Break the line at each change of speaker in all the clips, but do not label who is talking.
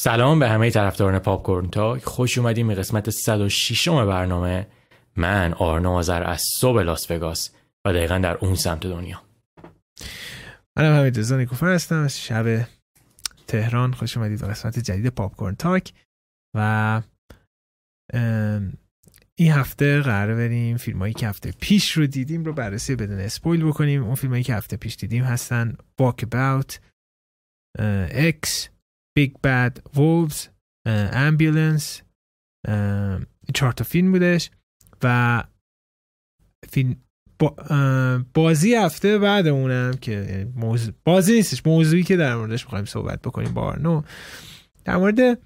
سلام به همه طرفداران پاپ کورن تاک. خوش اومدیم به قسمت 106 برنامه. من آرنا آذر از صبح لاس وگاس و دقیقا در اون سمت دنیا.
منم حمید رضا نیکوفر هستم از شب تهران. خوش اومدید به قسمت جدید پاپ کورن تاک. و این هفته قراره بریم فیلم هایی که هفته پیش رو دیدیم رو بررسی بدون اسپویل بکنیم. اون فیلم هایی که هفته پیش دیدیم هستن Walk About X Big Bad Wolves Ambulance چهار تا فیلم بودش و فیلم بازی هفته بعد اونم که موضوع بازی نیستش موضوعی که در موردش می‌خوایم صحبت بکنیم با آرنو. در مورد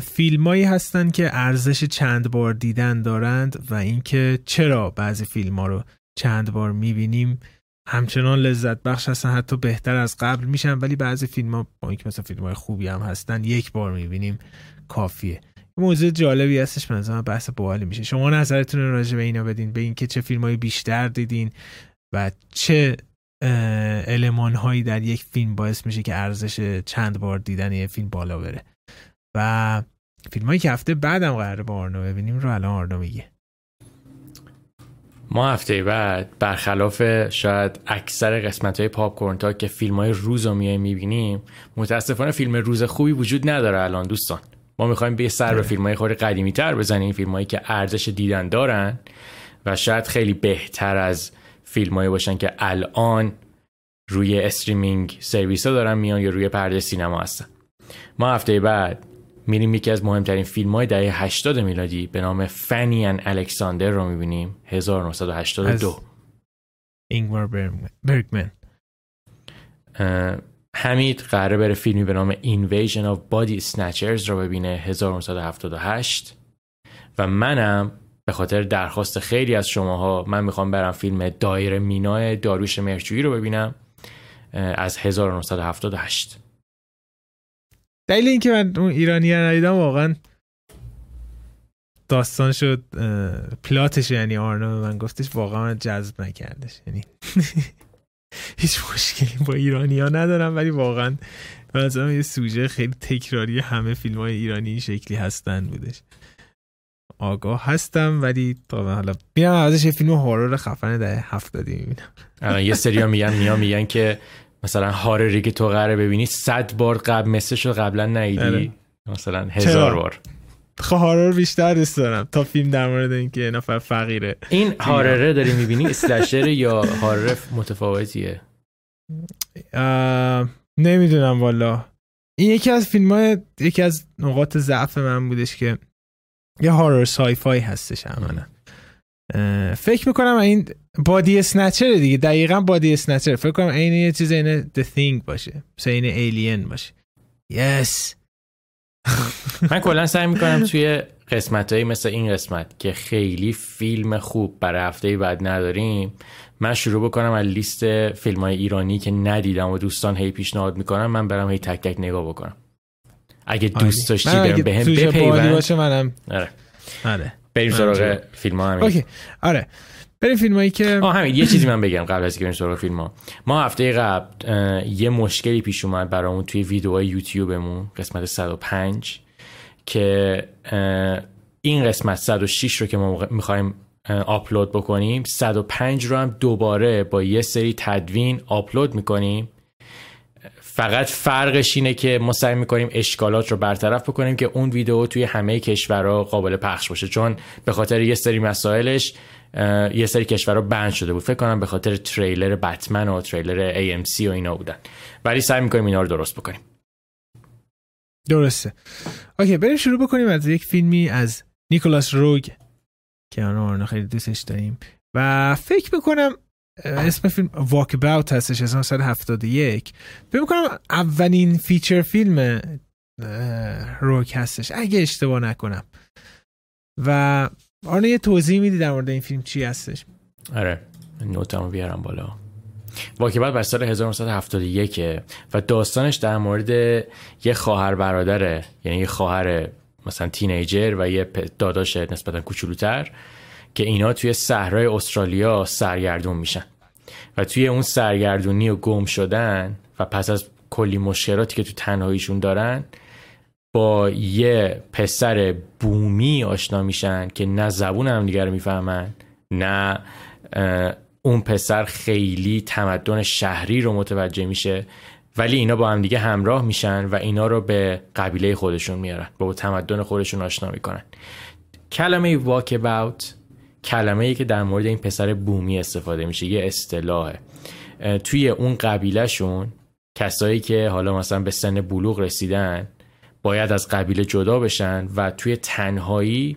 فیلمایی هستن که ارزش چند بار دیدن دارند و اینکه چرا بعضی فیلم ها رو چند بار می‌بینیم. همچنان لذت بخش هستن حتی بهتر از قبل میشن ولی بعضی فیلم ها با اینکه مثلا فیلم های خوبی هم هستن یک بار می‌بینیم کافیه. موضوع جالبی هستش نظر بحث باحالی میشه. شما نظرتون رو راجع به اینا بدین به اینکه چه فیلم های بیشتر دیدین و چه علمان هایی در یک فیلم باعث میشه که ارزش چند بار دیدن یه فیلم بالا بره. و فیلم هایی که هفته بعدم قراره با آرنو ببینیم رو الان آرنو میگه.
ما هفته بعد برخلاف شاید اکثر قسمت های پاپ‌کورن که فیلم های روز رو میای می‌بینیم متاسفانه فیلم روز خوبی وجود نداره الان دوستان ما می‌خوایم به سر به. فیلم های خود قدیمی تر بزنیم فیلم هایی که ارزش دیدن دارن و شاید خیلی بهتر از فیلم هایی باشن که الان روی streaming service ها دارن میان یا روی پرده سینما هستن ما هفته بعد میریم یکی از مهمترین فیلم های دهه 80 میلادی به نام فنی و الکساندر رو می‌بینیم 1982
اینگمار برگمن
حمید قراره بره فیلمی به نام Invasion of Body Snatchers رو ببینه 1978 و منم به خاطر درخواست خیلی از شماها من می‌خوام برم فیلم دایر مینای داروش مرچویی رو ببینم از 1978
دلیل اینکه من اون ایرانی ندیدم واقعا داستان شد پلاتش یعنی آرنا من گفتش واقعا من جذب نکردش. یعنی هیچ مشکلی با ایرانی ها ندارم ولی واقعا به یه سوژه خیلی تکراری همه فیلم های ایرانی این شکلی هستن بودش. آگاه هستم ولی طبعا حالا میرم ازش یه فیلم هارور خفن ده هفتادی
می‌بینم. یه سری ها میگن میگن که مثلا هارری که تو قراره ببینی صد بار قبل مثلش رو قبلا نیدی آره. مثلا هزار بار.
خب horror بیشتر دوست دارم تا فیلم در مورد اینکه نفر فقیره.
این horror ه داری می‌بینی؟ slasher یا horror متفاوتیه؟
نمی‌دونم والا. این یکی از فیلم های یکی از نقاط ضعف من بودش که یه horror sci-fi هستش همانا فکر می‌کنم این Body Snatcher دیگه. دقیقا Body Snatcher فکر کنم این یه چیز این The Thing باشه. مثل این Alien باشه. Yes.
من کلا سعی می‌کنم توی قسمت هایی مثل این قسمت که خیلی فیلم خوب برای هفته بعد نداریم من شروع بکنم از لیست فیلم های ایرانی که ندیدم و دوستان هی پیشنهاد می‌کنم من برم هی تک تک نگاه بکنم. اگه دوست داشتی برم به هم بپیوند. آره. آره. بریم سراغ فیلم ها همین.
اوکی. آره. بریم فیلم هایی که
آه همین. یه چیزی من بگم قبل از که بریم سراغ فیلم ها ما هفته قبل یه مشکلی پیش اومد برامون توی ویدیوهای یوتیوبمون قسمت 105 که این قسمت 106 رو که ما می‌خوایم آپلود بکنیم 105 رو هم دوباره با یه سری تدوین آپلود می‌کنیم. فقط فرقش اینه که ما سعی می‌کنیم اشکالات رو برطرف بکنیم که اون ویدیو توی همه کشورها قابل پخش باشه. چون به خاطر یه سری مسائلش یه سری کشورها ban شده بود. فکر کنم به خاطر تریلر بتمن و تریلر AMC و اینا بودن. ولی سعی می‌کنیم اینا رو درست بکنیم.
درسته. okay بریم شروع بکنیم از یک فیلمی از نیکولاس روگ. که آنها خیلی دوستش داریم. و فکر می‌کنم اسم فیلم Walkabout هستش 1971 فکر می‌کنم اولین feature film روگ هستش اگه اشتباه نکنم. و آنه یه توضیح میدی در مورد این فیلم چی هستش؟
آره نوتمو بیارم بالا. واکبت بر سال 1971 و داستانش در مورد یه خواهر برادره یعنی یه خواهر مثلا تینیجر و یه داداش نسبتا کوچولوتر. که اینا توی صحرای استرالیا سرگردون میشن. و توی اون سرگردونی و گم شدن و پس از کلی مشکلاتی که تو تنهاییشون دارن با یه پسر بومی آشنا میشن که نه زبون هم دیگر می‌فهمن نه اون پسر خیلی تمدن شهری رو متوجه میشه ولی اینا با هم دیگه همراه میشن و اینا رو به قبیله خودشون میارن با تمدن خودشون آشنا می‌کنن. کلمه walk about کلمه ای که در مورد این پسر بومی استفاده میشه یه اصطلاحه. توی اون قبیلهشون کسایی که حالا مثلا به سن بلوغ رسیدن باید از قبیله جدا بشن و توی تنهایی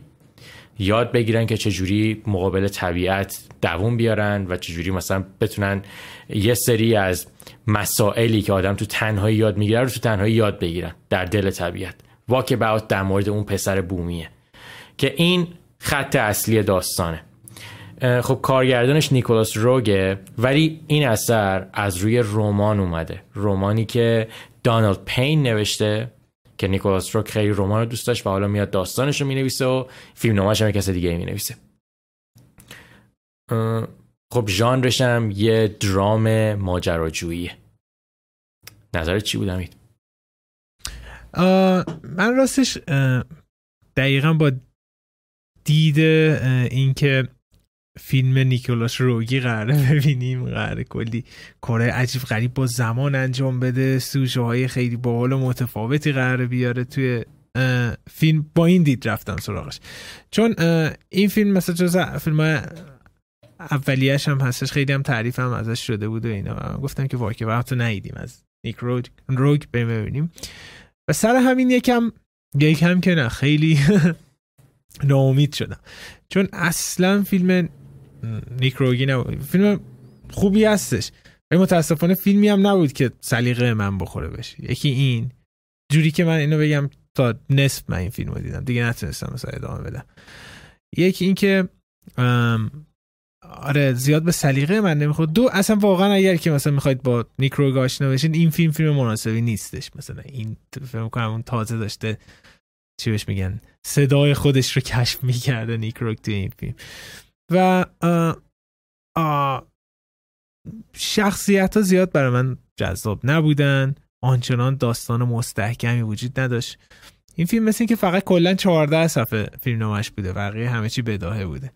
یاد بگیرن که چجوری مقابل طبیعت دووم بیارن و چجوری مثلا بتونن یه سری از مسائلی که آدم تو تنهایی یاد می‌گیره رو تو تنهایی یاد بگیرن در دل طبیعت. واک باوت در مورد اون پسر بومیه. که این خط اصلی داستانه. خب کارگردانش نیکولاس روگه ولی این اثر از روی رمان اومده. رمانی که دانالد پین نوشته که نیکولاس روگ خیلی رمان رو دوست داشت و حالا میاد داستانش رو می‌نویسه و فیلم نامش هم کس دیگه می‌نویسه. خب ژانرش هم یه درام ماجراجوییه. نظرت چی بود امید
من راستش دقیقا با دید اینکه فیلم نیکولاس روگی قراره ببینیم. قراره کلی کاره عجیب غریب با زمان انجام بده. سوژه های خیلی باحال و متفاوتی قراره بیاره توی فیلم. با این دید رفتم سراغش. چون این فیلم مثلا جز فیلم اولیش هم هستش. خیلی هم تعریف هم ازش شده بود و اینا. گفتم که واقعا وقت نیدیم از نیک روگ, روگ ببینیم. و سر همین یکم یکم که نه خیلی ناامید شدم. چون اصلا فیلم نیک روگی نبود. فیلم خوبی هستش. ولی متاسفانه فیلمی هم نبود که سلیقه من بخوره بشه. یکی این. جوری که من اینو بگم تا نصف من این فیلم رو دیدم. دیگه نتونستم مثلا ادامه بدم. یکی این که آره زیاد به سلیقه من نمی‌خواد دو اصلا واقعا اگر که مثلا می‌خواید با نیک روگ آشنا بشین این فیلم فیلم مناسبی نیستش. مثلا این فیلم کنم اون تازه داشته چی میگن؟ صدای خودش رو کشف می‌کرده نیک تو این فیلم. و شخصیت ها زیاد برای من جذاب نبودن. آنچنان داستان مستحکمی وجود نداشت. این فیلم مثل که فقط کلا 14 صفحه فیلم نامش بوده بقیه همه چی بداهه بوده.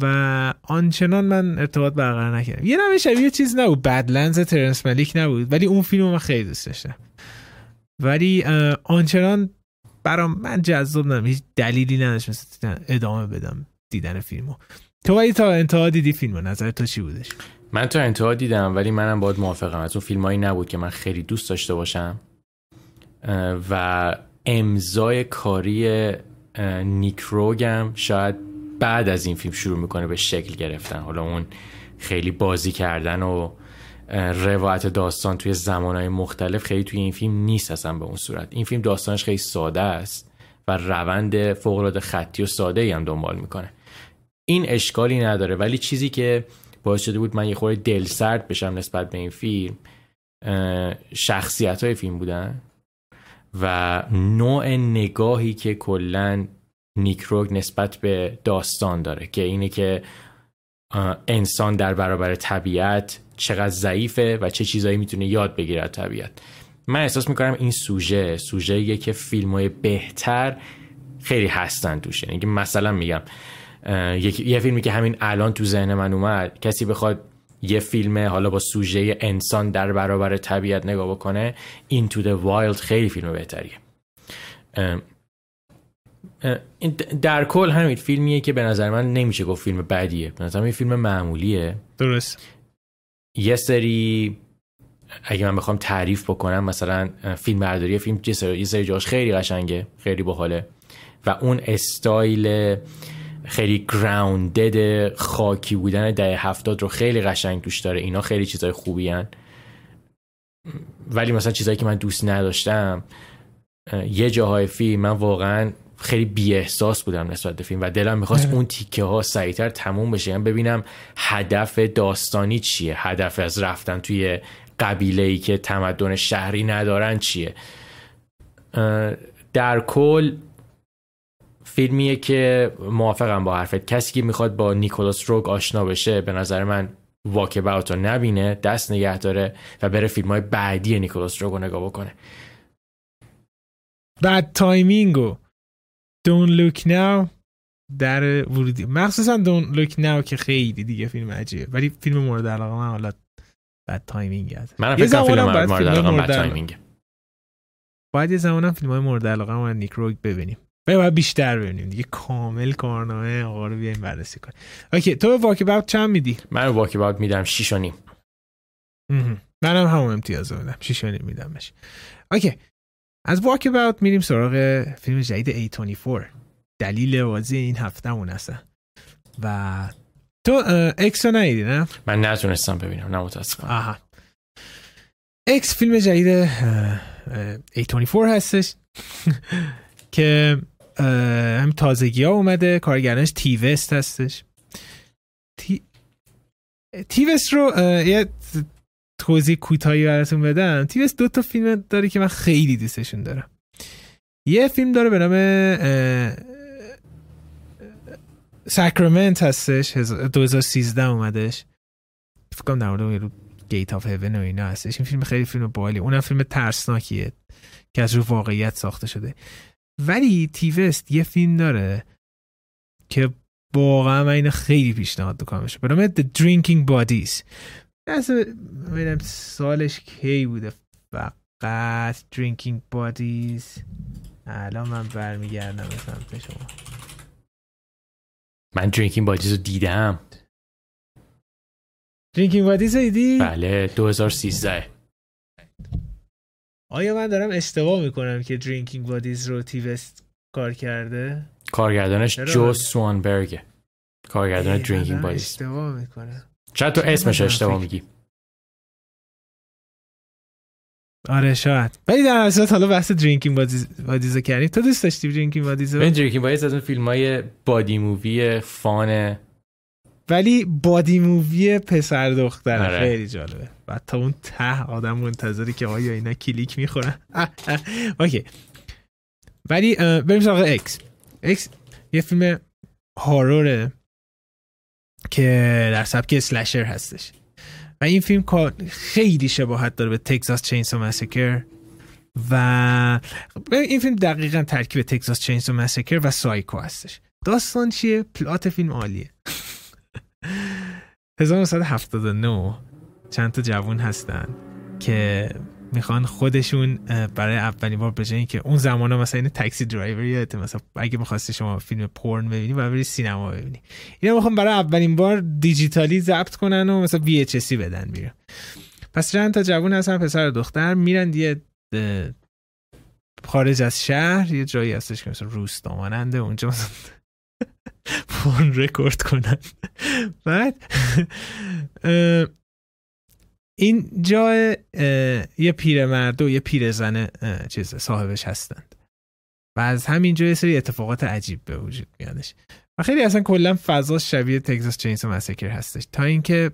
و آنچنان من ارتباط برقرار نکردم. یه نمه شبیه چیز نبود. بدلنز ترنس ملیک نبود. ولی اون فیلم من خیلی دوست داشتم. ولی آنچنان برام من جذاب نم هیچ دلیلی نداشت مثل ادامه بدم دیدن فیلمو. تو ولی تا انتها دیدی فیلمو. نظر تو چی بودش؟
من تا انتها دیدم ولی منم باید موافقم. از اون فیلمایی نبود که من خیلی دوست داشته باشم. و امضای کاری نیکروگم شاید بعد از این فیلم شروع می‌کنه به شکل گرفتن. حالا اون خیلی بازی کردن و روایت داستان توی زمانهای مختلف خیلی توی این فیلم نیست اصلا به اون صورت. این فیلم داستانش خیلی ساده است و روند فوقالعاده خطی و ساده ای هم دنبال می‌کنه. این اشکالی نداره ولی چیزی که باعث شده بود من یه خورده دل سرد بشم نسبت به این فیلم شخصیت های فیلم بودن و نوع نگاهی که کلا نیکروگ نسبت به داستان داره که اینه که انسان در برابر طبیعت چقدر ضعیفه و چه چیزایی می‌تونه یاد بگیره طبیعت. من احساس می‌کنم این سوژه سوژه که فیلم های بهتر خیلی هستن توش. یعنی مثلا میگم یه فیلمی که همین الان تو ذهن من اومد کسی بخواد یه فیلم حالا با سوژه انسان در برابر طبیعت نگاه بکنه این تو the Wild خیلی فیلم بهتریه. در کل همین فیلمیه که به نظر من نمیشه گفت فیلم بدیه. به نظر این فیلم معمولیه.
درست.
یه سری اگه من بخوام تعریف بکنم مثلا فیلم برداری فیلم یه سری جاش خیلی قشنگه خیلی باحاله و اون استایل خیلی گراوندد خاکی بودن ده هفتاد رو خیلی قشنگ توش داره اینا خیلی چیزای خوبی هن. ولی مثلا چیزایی که من دوست نداشتم یه جاهای فیلم من واقعا خیلی بی احساس بودم نسبت به فیلم و دلم می‌خواست اون تیکه ها سریعتر تموم بشه. یعنی ببینم هدف داستانی چیه هدف از رفتن توی قبیله ای که تمدن شهری ندارن چیه. در کل فیلمیه که موافقم با حرفت. کسی که می‌خواد با نیکولاس روگ آشنا بشه به نظر من واک رو نبینه دست نگه داره و بره فیلم های بعدی نیکولاس روگ رو نگاه بکنه.
Bad Timing و. Don't Look Now در ورودی. مخصوصا Don't Look Now که خیلی دیگه فیلم عجیبه. ولی فیلم مورد علاقه من حالا Bad Timing هست
من فکر فیلم مورد علاقه Bad Timing
باید یه زمانم فیلم های مورد علاقه من نیک روگ ببینیم. باید بیشتر ببینیم دیگه. کامل کارنامه آقا رو بیایم بررسی کنیم. okay تو به Walkabout چند میدی؟
من به Walkabout میدم 6 و نیم.
منم همون امتیاز میدم. 6 و نیم میدمش. okay از Walkabout میریم سراغ فیلم جدید A24. دلیل بازی این هفتهمون هستن. و تو X رو ندیدی نه؟
من نتونستم ببینم نه متاسفم
آها. X فیلم جدید A24 هستش. که هم تازگی ها اومده کارگردانش تای وست هستش. تای, تای وست رو یه توضیح کوتاهی براتون بدم. تی وست دو تا فیلم داره که من خیلی دوستشون دارم. یه فیلم داره به نام ساکرامنت هستش. 2013 اومدش. فکر کنم در مورد گیت آف هیون و اینا هستش. این فیلم خیلی فیلم بالی. اونم فیلم ترسناکیه که از رو واقعیت ساخته شده. ولی تیوست یه فیلم داره که واقعا من اینو خیلی پیشنهاد بکنمش به نام The Drinking Bodies. ببینم سالش کی بوده؟ فقط Drinking Bodies الان من برمیگردم به سمت شما.
من Drinking Bodies رو دیدم.
Drinking Bodies دیدی؟
بله 2013
آیا من دارم اشتباه می‌کنم که درینکینگ بادیز رو تیوست کار کرده؟
کارگردانش جو سوانبرگه کارگردان درینکینگ بادیز
اشتباه می‌کنم.
شاید تو اسمش اشتباه میگی.
آره شاید. ولی در اصل حالا بحث Drinking Buddies رو کردیم. تو دوست داشتی درینکینگ بادیز رو
درینکینگ بادیز از اون فیلم های بادی مووی فان
ولی buddy movie پسر دختر. آره. خیلی جالبه. و تا اون ته آدم منتظری که آیا اینا کلیک می‌خورن. okay. ولی بریم سراغ X X یه فیلم horror ه که در سبک slasher هستش. و این فیلم خیلی شباهت داره به Texas Chainsaw Massacre و این فیلم دقیقا ترکیب Texas Chainsaw Massacre و Psycho هستش. داستان چیه؟ plot فیلم عالیه. 1979 چند تا جوون هستن که می‌خوان خودشون برای اولین بار به که اون زمان ها مثلا این Taxi Driver یادته مثلا اگه می‌خواستی شما فیلم پورن ببینی و بری سینما ببینی. اینا می‌خوان برای اولین بار دیجیتالی ضبط کنن و مثلا VHS بدن بیرون. پس چند تا جوون هستن پسر دختر میرن یه خارج از شهر یه جایی هستش که مثلا روستا ماننده اونجا مثلا porn record کنن. بعد این جای یه پیرمرد و یه پیرزن چیز صاحبش هستند. و از همین جای سری اتفاقات عجیب به وجود میادش. و خیلی اصلا کلا فضا شبیه تگزاس چینز مسکر هستش. تا اینکه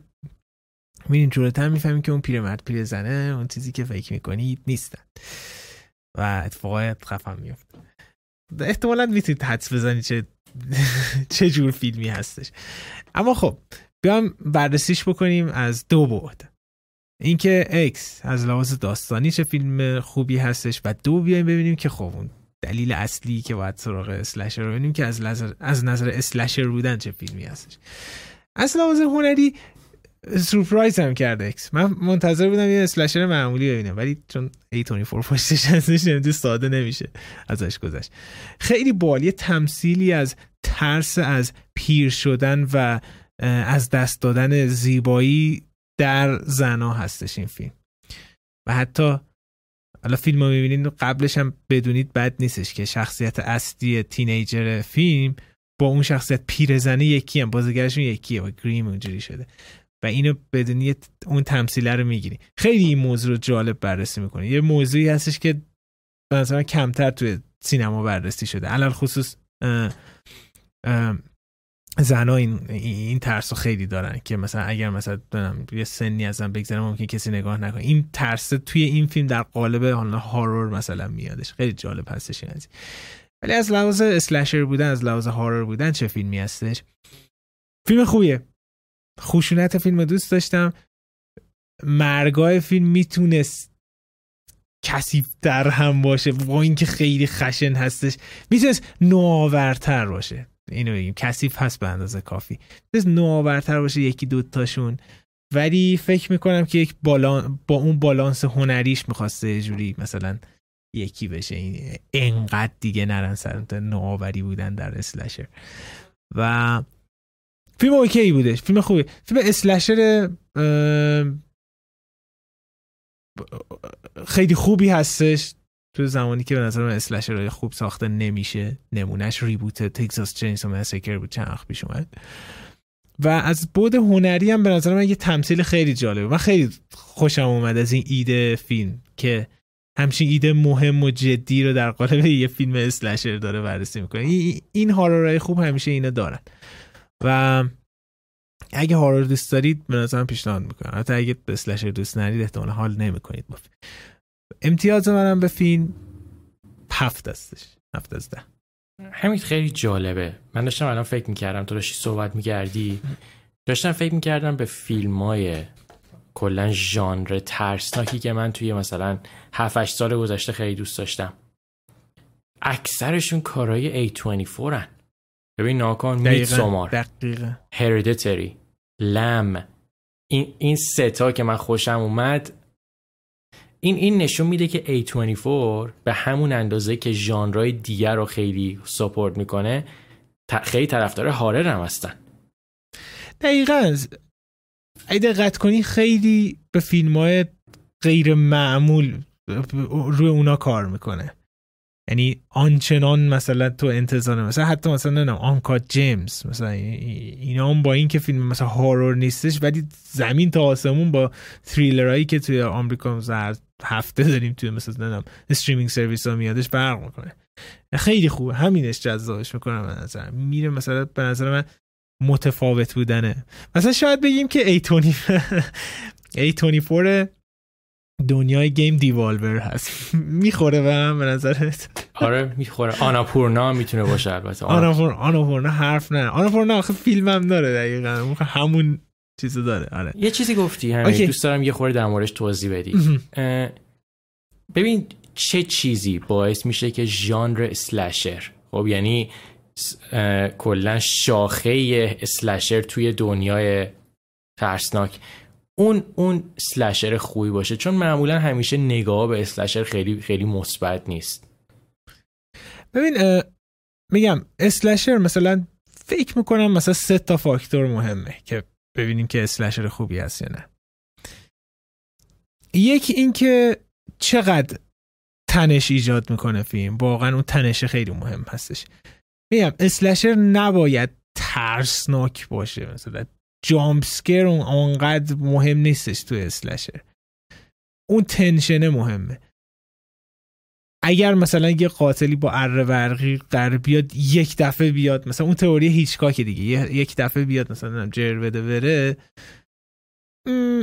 میرین جورتر می‌فهمین که اون پیرمرد پیرزنه اون چیزی که فکر می‌کنید نیستن. و اتفاقات خفن میفته احتمالا می‌تونید حدس بزنید چه چه جور فیلمی هستش. اما خب بیام بررسیش بکنیم از دو بعد. اینکه X از لحاظ داستانی چه فیلم خوبی هستش و دو بیایم ببینیم که خب اون دلیل اصلی که باید سراغ slasher رو ببینیم که از نظر از نظر slasher بودن چه فیلمی هستش. از لحاظ هنری سورپرایزم کرده X من منتظر بودم یه slasher معمولی ببینم ولی چون A24 پشتش هستش نمی‌دونم ساده نمیشه ازش گذشت. خیلی بالی تمثیلی از ترس از پیر شدن و از دست دادن زیبایی در زنا هستش این فیلم. و حتی حالا فیلم رو می‌بینید قبلش هم بدونید بد نیستش که شخصیت اصلی تینیجر فیلم با اون شخصیت پیرزنه یکی هم بازیگرشون یکیه و گریم اونجوری شده. و اینو بدونی اون تمثیله رو می‌گیری. خیلی این موضوع رو جالب بررسی می‌کنه یه موضوعی هستش که مثلا کمتر توی سینما بررسی شده. علال خصوص زنها این این ترس رو خیلی دارن که مثلا اگر مثلا یه سنی ازم بگذره ممکن کسی نگاه نکنه. این ترس توی این فیلم در قالب حالا هارور مثلا میادش. خیلی جالب هستش این ولی از لحاظ اسلشر بودن از لحاظ هارور بودن چه فیلمی هستش؟ فیلم خوبیه. خشونت فیلم دوست داشتم. مرگای فیلم می‌تونست کسیف در هم باشه. با اینکه خیلی خشن هستش. می‌تونست نوآورتر باشه. اینو بگیم کثیف هست به اندازه کافی. می‌تونست نوآورتر باشه یکی دوتاشون ولی فکر می‌کنم که یک بالان با اون بالانس هنریش می‌خواسته جوری مثلا یکی بشه. این انقدر دیگه نرن سر نوآوری بودن در اسلشر. و فیلم اوکی بودش فیلم خوبی. فیلم اسلشر خیلی خوبی هستش. تو زمانی که به نظر من اسلشر خوب ساخته نمیشه نمونهش ریبوت تگزاس چینز و مسکر بود چند پیش اومد. و از بود هنری هم به نظر من یه تمثیل خیلی جالبه. من خیلی خوشم اومد از این ایده فیلم که همچین ایده مهم و جدی رو در قالب یه فیلم اسلشر داره بررسی می‌کنه. این هارورای خوب همیشه اینو دارن. و اگه هارور دوست دارید به نظرم پیشنهاد می‌کنم. حتی اگه اسلشر دوست ندارید احتمال حال نمی‌کنید. با امتیاز منم به فیلم هفت هستش هفت از ده.
همین خیلی جالبه. من داشتم الان فکر می‌کردم تو داشتی صحبت می‌کردی. داشتم فکر می‌کردم به فیلم های کلا ژانر ترسناکی که من توی مثلا 7 سال گذشته خیلی دوست داشتم. اکثرشون کارهای A24 هن. ببین ناکن میت سومار. هریدیتری لم این این ستا که من خوشم اومد این این نشون میده که A24 به همون اندازه که ژانرهای دیگر رو خیلی ساپورت می‌کنه خیلی طرفدار هارر هم هستن.
دقیقا. اگه دقت کنی خیلی به فیلم های غیر معمول روی اونا کار می‌کنه. یعنی آنچنان مثلا تو انتظار مثلا حتی مثلا نه آنکا جیمز مثلا اینا هم با این که فیلم مثلا هارور نیستش ولی زمین تا آسمون با تریلرهایی که توی آمریکا مثلا هفته داریم توی مثلا نه استریمینگ سرویس ها میادش فرق می‌کنه. خیلی خوبه. همینش جذابش می‌کنه به نظر میره مثلا به نظر من متفاوت بودنه. مثلا شاید بگیم که A24 دنیای گیم دیوالور هست. می‌خوره به هم به نظرت؟
آره می‌خوره. آناپورنا می‌تونه باشه البته.
آناپورنا حرف نه. آناپورنا آخه فیلم هم داره دقیقا. همون چیزو داره. آره.
یه چیزی گفتی همین دوست دارم یه خورده در موردش توضیح بدی. ببین چه چیزی باعث میشه که ژانر اسلشر خب یعنی کلا شاخه اسلشر توی دنیای ترسناک. اون اون اسلشر خوبی باشه چون معمولا همیشه نگاه به اسلشر خیلی خیلی مثبت نیست.
ببین میگم اسلشر مثلا فکر می‌کنم مثلا سه تا فاکتور مهمه که ببینیم که اسلشر خوبی هست یا نه. یکی اینکه چقدر تنش ایجاد می‌کنه فیلم واقعا اون تنش خیلی مهم هستش. میگم اسلشر نباید ترسناک باشه مثلا جامپسکر اون آنقدر مهم نیستش تو اسلشر اون تنشنه مهمه. اگر مثلا یه قاتلی با اره برقی قرار بیاد یک دفعه بیاد مثلا اون تئوری هیچکاک دیگه یک دفعه بیاد مثلا جر بده بره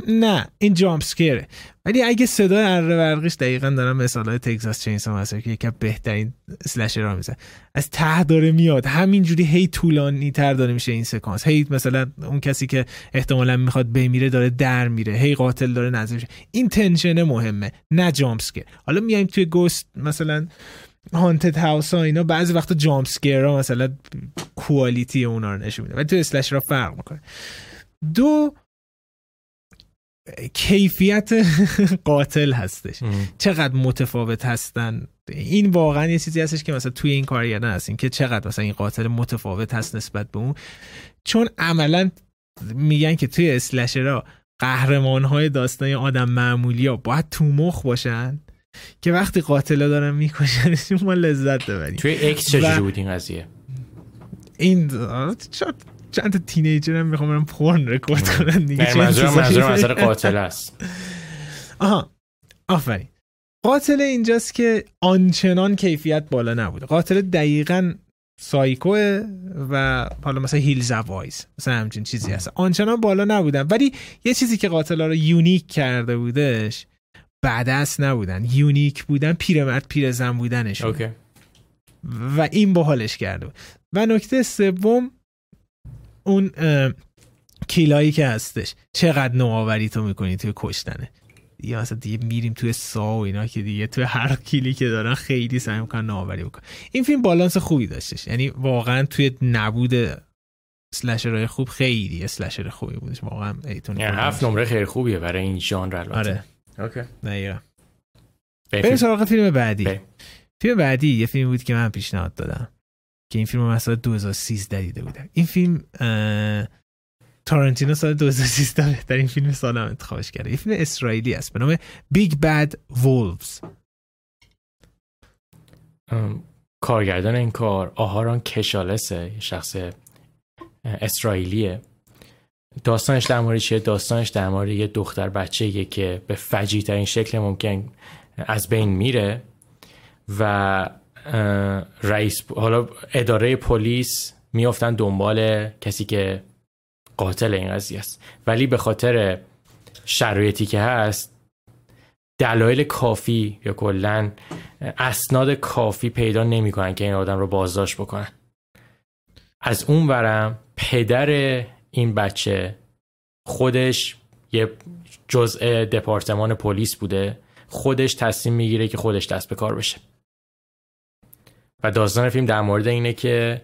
نه این جامپ سکره ولی اگه صدای اره برقیش دقیقا دارم مثال های تگزاس چینس هم که یکی بهترین سلشر را میزن از ته داره میاد. همینجوری هی طولانی تر داره میشه این سکانس. هی مثلا اون کسی که احتمالا می‌خواد بمیره داره در میره. هی قاتل داره نزدیک میشه. این تنشنه مهمه نه جامپ حالا میایم توی گوست مثلا هانتد هاوس ها اینا بعضی وقتا جامپ ها مثلا کوالیتی اونا رو نشون میده. ولی تو اسلش را فرق می‌کنه. دو کیفیت قاتل هستش. چقدر متفاوت هستن. این واقعا یه چیزی هستش که مثلا توی این کارگردان هستیم که چقدر مثلا این قاتل متفاوت هست نسبت به اون. چون عملا میگن که توی slasher ها قهرمان های داستان آدم معمولی ها باید تو مخ باشن که وقتی قاتل ها دارن می‌کشن ما لذت ببریم.
توی X چجوری بود این قضیه؟
این چند تا teenager هم می‌خوان برن porn record کنن دیگه.
منظورم منظور قاتل است.
آها. آفرین. قاتل اینجاست که آنچنان کیفیت بالا نبوده. قاتل دقیقا سایکوه و حالا مثلا هیلز وایز مثلا همچین چیزی هست. آنچنان بالا نبودن. ولی یه چیزی که قاتل ها رو یونیک کرده بودش بعدست نبودن. یونیک بودن پیرمرد پیرزن بودنش و این باحالش کرده و نکته سوم اون کیلایی که هستش. چقدر نوآوری تو می‌کنی توی کشتنه. یا مثلا دیگه میریم توی سا و اینا که دیگه توی هر کیلی که دارن خیلی سعی می‌کنن نوآوری بکن این فیلم بالانس خوبی داشتش. یعنی واقعا توی نبود اسلشرهای خوب خیلی اسلشر خوبی بودش. واقعا
یعنی هفت نمره خیلی خوبیه برای این ژانر البته.
آره. اوکی. دقیقاً بریم سراغ فیلم بعدی. فیلم بعدی یه فیلم بود که من پیشنهاد دادم. که این فیلم من سال 2013 دیده بودم. این فیلم تارنتینو سال 2013 بهترین فیلم سال هم انتخابش کرده. یه فیلم اسرائیلی است به نام Big Bad Wolves
کارگردان این کار آهارون کشالسه شخص اسرائیلیه. داستانش در مورد چیه داستانش در مورد یه دختر بچه که به فجیع ترین شکل ممکن از بین میره و رئیس حالا اداره پلیس میافتن دنبال کسی که قاتل این قضیه است. ولی به خاطر شرایطی که هست دلایل کافی یا کلا اسناد کافی پیدا نمی‌کنن که این آدم رو بازداشت بکنن. از اون ورم پدر این بچه خودش یه جزء دپارتمان پلیس بوده. خودش تصمیم می‌گیره که خودش دست به کار بشه. و داستان فیلم در مورد اینه که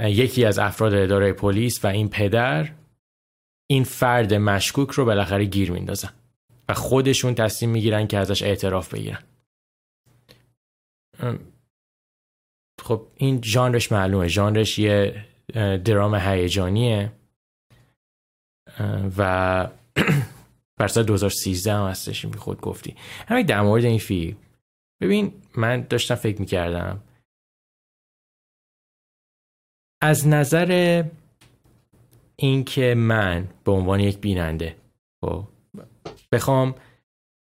یکی از افراد اداره پلیس و این پدر این فرد مشکوک رو بالاخره گیر میندازن و خودشون تصمیم می‌گیرن که ازش اعتراف بگیرن. خب این ژانرش معلومه. ژانرش یه درام هیجانیه. و بر سال 2013 هم هستش خود گفتی. همین در مورد این فیلم. ببین من داشتم فکر می‌کردم از نظر اینکه من به عنوان یک بیننده خب بخوام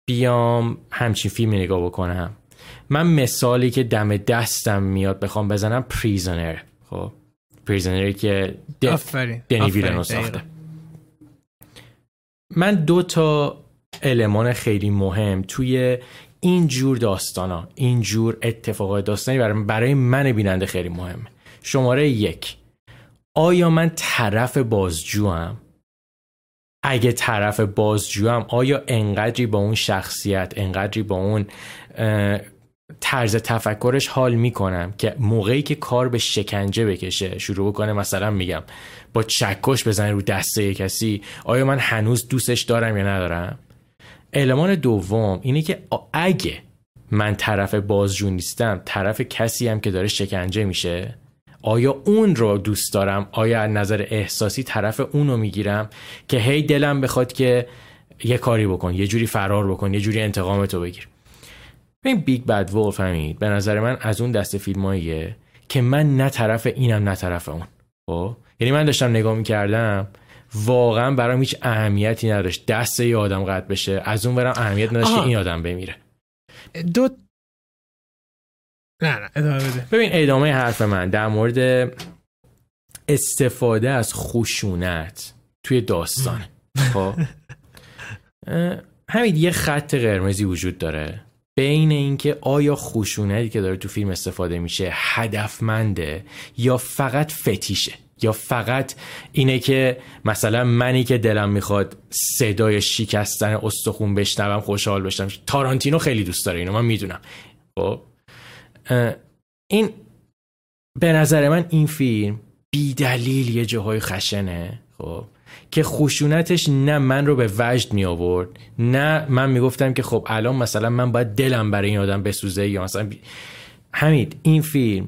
بیام همچین فیلمی نگاه بکنم. من مثالی که دم دستم میاد بخوام بزنم پریزنر خب. پریزنری که دنی ویلنو ساخته. من دو تا المان خیلی مهم توی این جور داستانا این جور اتفاقات داستانی برای, برای من بیننده خیلی مهمه شماره یک. آیا من طرف بازجوام؟ اگه طرف بازجوام آیا انقدری با اون شخصیت انقدری با اون طرز تفکرش حال می‌کنم که موقعی که کار به شکنجه بکشه شروع کنه مثلا میگم با چکش بزنه رو دسته کسی آیا من هنوز دوستش دارم یا ندارم؟ المان دوم اینه که اگه من طرف بازجو نیستم طرف کسی هم که داره شکنجه میشه آیا اون رو دوست دارم؟ آیا از نظر احساسی طرف اون رو می‌گیرم؟ که هی دلم بخواد که یه کاری بکن یه جوری فرار بکن یه جوری انتقامتو بگیر. این Big Bad Wolf همین به نظر من از اون دست فیلماییه که من نه طرف اینم نه طرف اون. خب؟ یعنی من داشتم نگاه می‌کردم واقعا برام هیچ اهمیتی نداشت. دست یه آدم قطع بشه از اون برام اهمیت نداشت که این آدم بمیره.
دو نه نه ادامه بده.
ببین ادامه حرف من در مورد استفاده از خشونت توی داستان. خب؟ همین یه خط قرمزی وجود داره. بین اینکه آیا خشونتی که داره تو فیلم استفاده میشه هدفمنده یا فقط فتیشه؟ یا فقط اینه که مثلا منی که دلم می‌خواد صدای شکستن استخون بشنوم خوشحال بشم تارانتینو خیلی دوست داره اینو من می‌دونم. خب؟ این به نظر من این فیلم بی دلیل یه جاهایی خشنه خب که خشونتش نه من رو به وجد می آورد نه من می‌گفتم که خب الان مثلا من باید دلم برای این آدم بسوزه یا مثلا همین این فیلم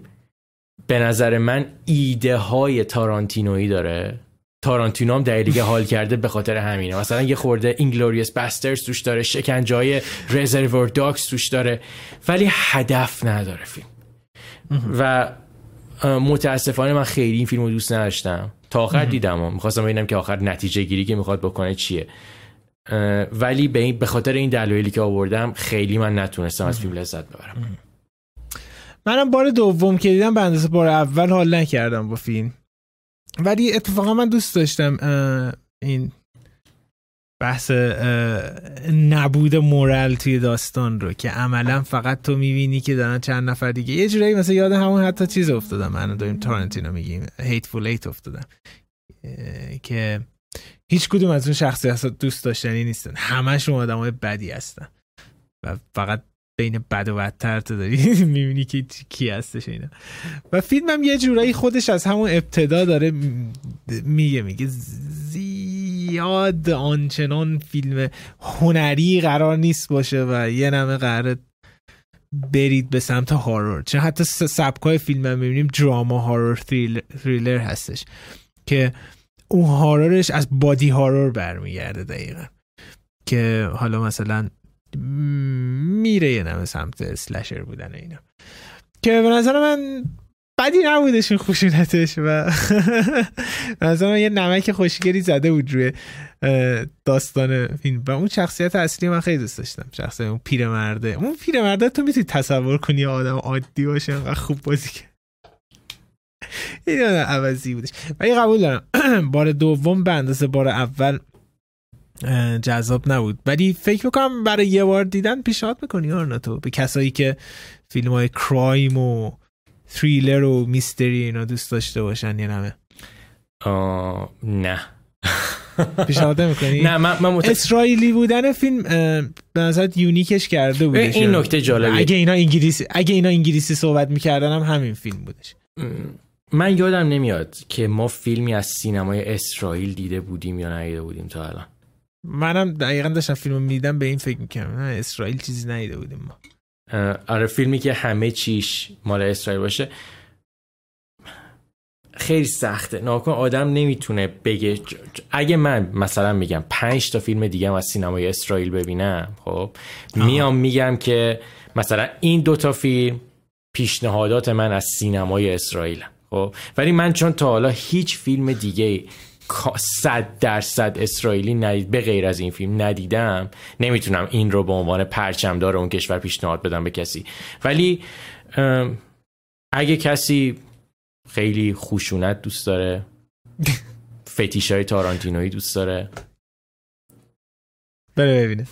به نظر من ایده های تارانتینویی داره. تارانتینو هم دلیلی که حال کرده به خاطر همینه. مثلا یه خورده Inglourious Basterds توش داره شکنجه‌های Reservoir Dogs توش داره ولی هدف نداره فیلم. و متاسفانه من خیلی این فیلم رو دوست نداشتم. تا آخر دیدم و می‌خواستم ببینم که آخر نتیجه گیری که می‌خواد بکنه چیه. ولی به, به خاطر این دلایلی که آوردم خیلی من نتونستم از فیلم لذت ببرم.
منم بار دوم که دیدم به اندازه بار اول حال نکردم با فیلم. ولی اتفاقا من دوست داشتم این بحث نبود مورال توی داستان رو که عملا فقط تو می‌بینی که دارن چند نفر دیگه. یه جورایی مثلا یاد همون حتی چیز افتادم. من داریم تارنتینو میگیم. هیتفول ایت افتادم. که هیچ کدوم از اون شخصیت دوست داشتنی نیستن. همشون آدم های بدی هستن. و فقط بین بد و بدتر تو داری. می‌بینی که کی هستش اینا. و فیلم هم یه جورایی خودش از همون ابتدا داره میگه میگه زیاد آنچنان فیلم هنری قرار نیست باشه و یه نمه قرار برید به سمت هارور. چه حتی سبکای فیلم هم می‌بینیم دراما هارور تریلر هستش که اون هارورش از بادی هارور برمیگرده دقیقا. که حالا مثلا میره یه نمه سمت اسلشر بودن اینا. که به نظر من بدی نبودش این خوشونتش و نظر من یه نمک خوشگری زده بود روی داستان فیلم. و اون شخصیت اصلی من خیلی دوست داشتم. شخصیت اون پیرمرده. اون پیرمرده تو می‌تونی تصور کنی آدم عادی باشه انقدر خوب بازی کرد. این عوضی بودش. ولی قبول دارم. بار دوم به اندازه بار اول جذاب نبود. ولی فکر می‌کنم برای یه بار دیدن پیشنهاد می‌کنی آرنا تو به کسایی که فیلم های کرایم و تریلر و میستری اینا دوست داشته باشن یه نمه.
نه.
پیشنهاد می‌کنی
نه من, من
اسرائیلی بودن فیلم به نظرت یونیکش کرده بودش
این نکته جالبه
اگه اینا انگلیسی اگه اینا انگلیسی صحبت می‌کردن هم همین فیلم بودش.
من یادم نمیاد که ما فیلمی از سینمای اسرائیل دیده بودیم یا ندیده بودیم تا الان.
منم دقیقا داشتم فیلم می‌دیدم به این فکر می‌کنم اسرائیل چیزی ندیده بودیم ما.
آره فیلمی که همه چیش مال اسرائیل باشه. خیلی سخته. ناکن آدم نمی‌تونه بگه اگه من مثلا میگم پنج تا فیلم دیگه از سینمای اسرائیل ببینم خب میام میگم که مثلا این دوتا فیلم پیشنهادات من از سینمای اسرائیل خب. ولی من چون تا حالا هیچ فیلم دیگه صد درصد اسرائیلی ندید به غیر از این فیلم ندیدم. نمی‌تونم این رو به عنوان پرچمدار اون کشور پیشنهاد بدم به کسی. ولی اگه کسی خیلی خشونت دوست داره فتیش های تارانتینویی دوست داره.
بره ببینه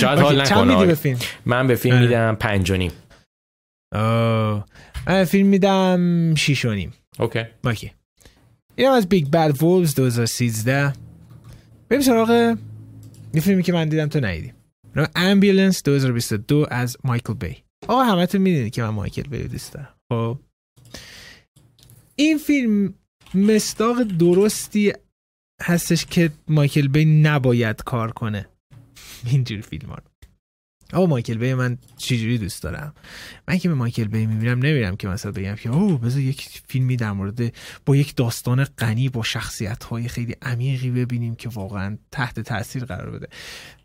شاید حال نکنه. من به فیلم میدم پنج و نیم.
من فیلم میدم شیش و نیم. Okay. این از Big Bad Wolves 2013 بریم سراغ یه فیلمی که من دیدم تو ندیدی. Ambulance 2022 از مایکل بی آقا همه تو می‌دونی که من مایکل بی دوست دارم. خب. این فیلم مصداق درستی هستش که مایکل بی نباید کار کنه. اینجور فیلم ها آقا مایکل بی من چجوری دوست دارم؟ من که به مایکل بی می‌بینم نمیرم که مثلا بگم که اوه بذار یک فیلمی در مورد با یک داستان غنی با شخصیت های خیلی عمیقی ببینیم که واقعا تحت تاثیر قرار بده.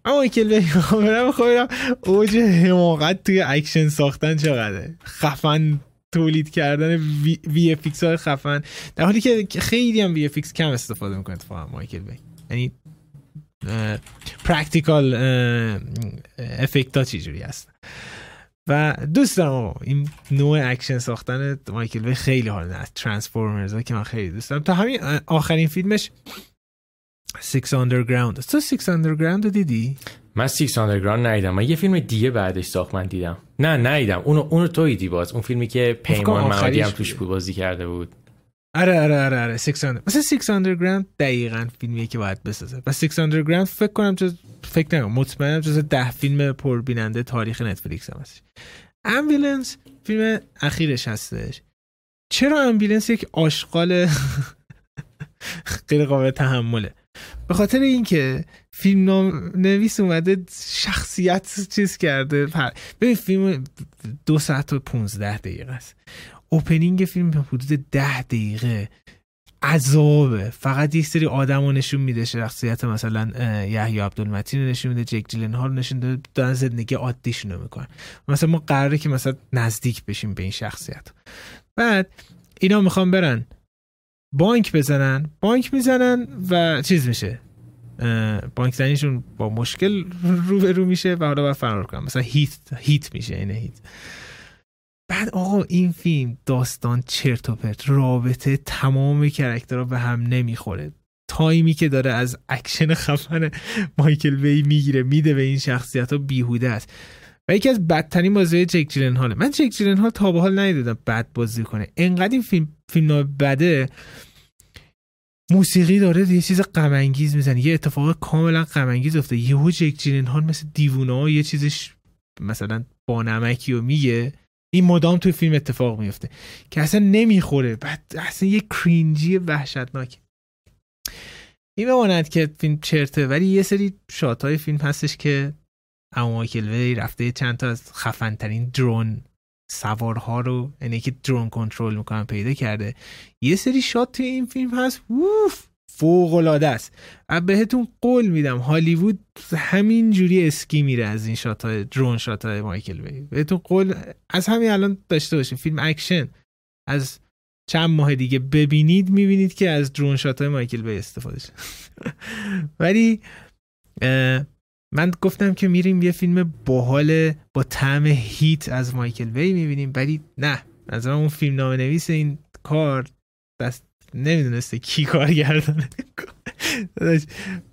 اما مایکل بی خواهرم خواهرم اوج حماقت توی اکشن ساختن چقدره؟ خفن تولید کردن وی, VFX های خفن. در حالی که خیلی هم VFX کم استفاده می‌کنه اتفاقا مایکل بی یعنی practical effect ها چجوری هست. و دوست دارم این نوع اکشن ساختن مایکل بی خیلی حال از Transformers که من خیلی دوست دارم. تا همین آخرین فیلمش Six Underground تو Six Underground رو دیدی؟
من Six Underground ندیدم. من یه فیلم دیگه بعدش ساخت من دیدم. نه ندیدم. اونو اونو تو دیدی باز اون فیلمی که پیمان معادی هم توش بازی کرده بود.
آره آره آره آره. 600 مثلا 6 Underground دقیقا فیلمیه که باید بسازه. و 6 Underground فکر کنم جز فکر نکنم مطمئنم جز ده فیلم پربیننده تاریخ نتفلیکس هم هست. Ambulance فیلم اخیرش هستش. چرا Ambulance یک آشغال غیر قابل تحمله؟ به خاطر اینکه فیلم نویس اومده شخصیت چیز کرده. ببین فیلم دو ساعت و پونزده دقیقه است. opening فیلم حدود ده دقیقه. عذابه. فقط یک سری آدم رو نشون میده شخصیت مثلا یحیی عبدالمتین رو نشون میده جیک جیلنهال رو نشون میده دارن زندگی عادیشون رو می‌کنن. مثلا ما قراره که مثلا نزدیک بشیم به این شخصیت. بعد اینا می‌خوان برن بانک بزنن. بانک می‌زنن و چیز میشه. بانک زنیشون با مشکل رو میشه و حالا باید فرار کنن. مثلا Heat، Heat میشه اینه Heat. بعد آقا این فیلم داستان چرت و پرت رابطه تمام character ها به هم نمی‌خوره. تایمی که داره از اکشن خفن مایکل وی می‌گیره میده به این شخصیت ها بیهوده است. و یکی از بدترین بازی جک جیلن هاله من جک جیلن هال تا به حال ندیدم بد بازی کنه. انقدر این فیلم فیلم بده موسیقی داره یه چیز غم انگیز می‌زنه. یه اتفاق کاملا غم انگیز افتاده. یهو جک جیلنهال مثل دیوونه ها یه چیزش مثلا با نمکی و میگه. این مدام توی فیلم اتفاق میفته که اصلا نمی‌خوره. بعد اصلا یه کرینجی وحشتناک. این بماند که فیلم چرته ولی یه سری shot های فیلم هستش که اما مایکل بی رفته چند تا از خفنترین drone سوارها رو یعنی که drone کنترل می‌کنن پیدا کرده. یه سری shot توی این فیلم هست. ووف فوق العاده است بهتون قول میدم هالیوود همین جوری اسکی میره از این shot های drone، shot های مایکل بی. بهتون قول از همین الان داشته باشین. فیلم اکشن. از چند ماه دیگه ببینید می‌بینید که از درون شات های مایکل وی استفاده شد. ولی من گفتم که میریم یه فیلم باحال با طعم هیت از مایکل وی می‌بینیم. ولی نه از اون فیلم نام نویس این کار دست نمی‌دونسته کی کار گردانه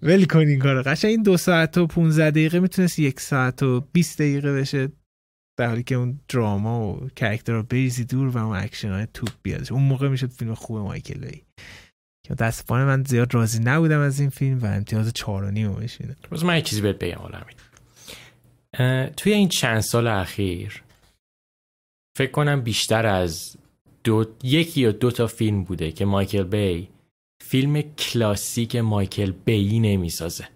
ول کن این کار قشنگ این دو ساعت و 15 دقیقه می‌تونست یک ساعت و 20 دقیقه بشه. در حالی که اون drama و character رو بریزی دور و اون اکشن های توپ بیاد اون موقع می‌شد فیلم خوب مایکل بی که متأسفانه من زیاد راضی نبودم از این فیلم و امتیاز چهار و نیم
بذار من چیزی بهت بگم حالا توی این چند سال اخیر فکر کنم بیشتر از دو یکی یا دو تا فیلم بوده که مایکل بی فیلم کلاسیک مایکل بی نمی‌سازه.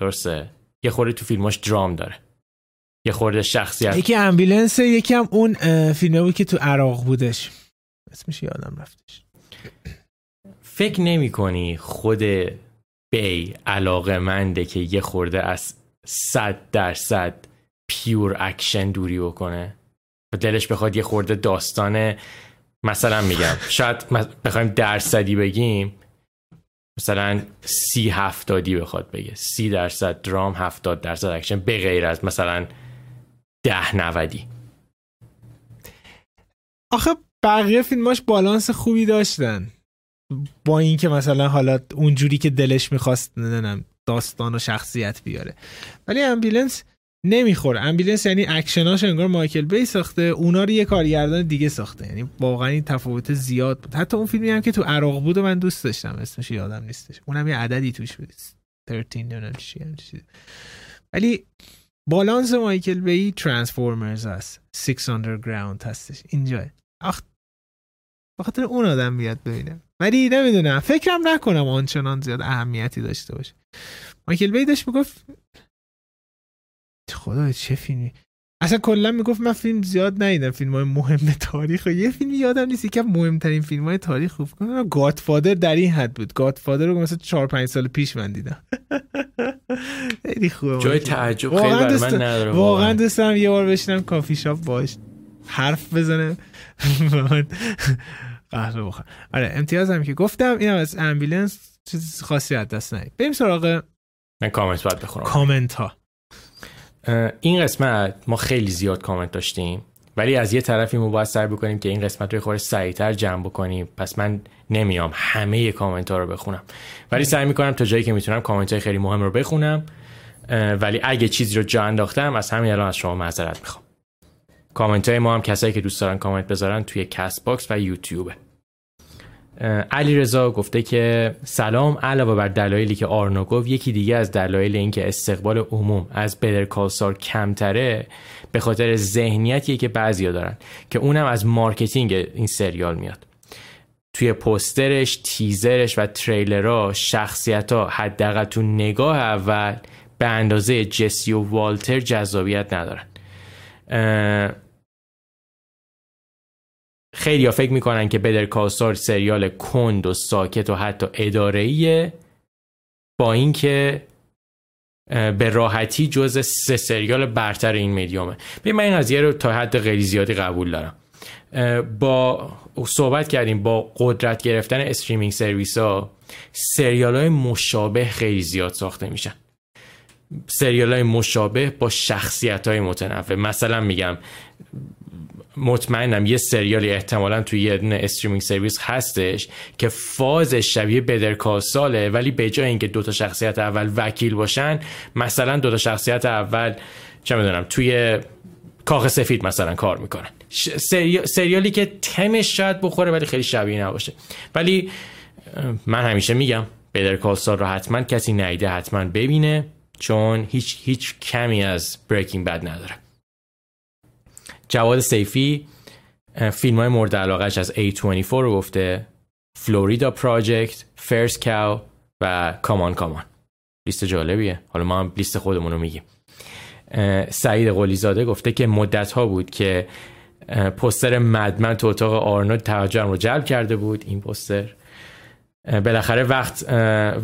درسته؟ یه خورده تو فیلماش درام داره. یه خورده شخصیت.
یکی Ambulance یکی هم اون فیلمه بود که تو عراق بودش. اسمش یادم رفتش.
فکر نمی کنی خود بی علاقه منده که یه خورده از صد درصد pure اکشن دوری بکنه؟ و دلش بخواد یه خورده داستانه مثلا میگم شاید بخوایم درصدی بگیم مثلا سی هفتادی بخواد بگه. سی درصد درام هفتاد درصد اکشن به غیر از مثلا ده نودی.
آخه بقیه فیلماش بالانس خوبی داشتن. با اینکه مثلا حالا اونجوری که دلش می‌خواست ننم داستان و شخصیت بیاره. ولی Ambulance نمی‌خوره. Ambulance یعنی اکشناش انگار مایکل بی ساخته اونا رو یه کارگردان دیگه ساخته. یعنی واقعا این تفاوت زیاد بود. حتی اون فیلمی هم که تو عراق بود و من دوست داشتم اسمش یادم نیستش. اونم یه عددی توش بود. 13 چی ولی بالانس مایکل بی ترانسفورمرز هست. 6 underground هستش. اینجا. آخ بخاطر اون آدم بیاد ببینه. ولی نمی‌دونم. فکرم نکنم آنچنان زیاد اهمیتی داشته باشه. مایکل بی داشت می‌گفت خدا چه فیلمی؟ اصلا کلا می‌گفت من فیلم زیاد ندیدم. فیلم های مهم تاریخ. و یه فیلمی یادم نیست که مهمترین فیلم های تاریخ خوب کنم. گادفادر در این حد بود. گادفادر رو مثلا 4 5 سال پیش من دیدم. خیلی خوبه.
جای تعجب خیلی برای من نداره
واقعا. دوستم یه بار بشینم کافی شاپ باش حرف بزنه قهوه بخورم. آره امتیازم که گفتم اینم از Ambulance چیز خاصی از دست ندید بریم سراغ
من کامنت باید بخونم
کامنت ها
این قسمت ما خیلی زیاد کامنت داشتیم ولی از یه طرفی ما باید سعی بکنیم که این قسمت رو خورده سریعتر جمع بکنیم. پس من نمیام همه کامنت ها رو بخونم. ولی سعی می‌کنم تا جایی که می‌تونم کامنت های خیلی مهم رو بخونم. ولی اگه چیزی رو جا انداختم از همین الان از شما معذرت می‌خوام. کامنت های ما هم کسایی که دوست دارن کامنت بذارن توی Castbox و یوتیوبه. علی رضا گفته که سلام علاوه بر دلایلی که آرنا گفت یکی دیگه از دلایل اینکه استقبال عموم از Better Call Saul کمتره به خاطر ذهنیتیه که بعضیا دارن که اونم از marketing این سریال میاد. توی پوسترش تیزرش و تریلرها شخصیت ها حداقل تو نگاه اول به اندازه جسی و والتر جذابیت ندارن. خیلی ها فکر می‌کنن که Better Call Saul سریال کند و ساکت و حتی اداره با اینکه به راحتی جز سه سریال برتر این میدیومه. به من این قضیه رو تا حد خیلی زیادی قبول دارم. با صحبت کردیم با قدرت گرفتن streaming service ها سریال های مشابه خیلی زیاد ساخته میشن. سریال های مشابه با شخصیت های متنوع. مثلا میگم مطمئنم یه سریالی احتمالا توی یه دونه streaming service هستش که فاز شبیه Better Call Saul ه ولی به جای اینکه دوتا شخصیت اول وکیل باشن مثلا دوتا شخصیت اول چه می‌دونم توی کاخ سفید مثلا کار می‌کنن. سریالی که تمش شاید بخوره ولی خیلی شبیه نباشه. ولی من همیشه میگم بدر کالسال رو حتما کسی نیده حتما ببینه چون هیچ هیچ کمی از بریکینگ بد نداره. جواد سیفی فیلم های مورد علاقهش از A24 رو گفته فلوریدا پراجکت فرست کاو و کامان کامان لیست جالبیه. حالا ما هم لیست خودمون رو میگیم سعید قلیزاده گفته که مدت ها بود که پستر مدمن تو اتاق آرنولد توجهم رو جلب کرده بود. این پستر بالاخره وقت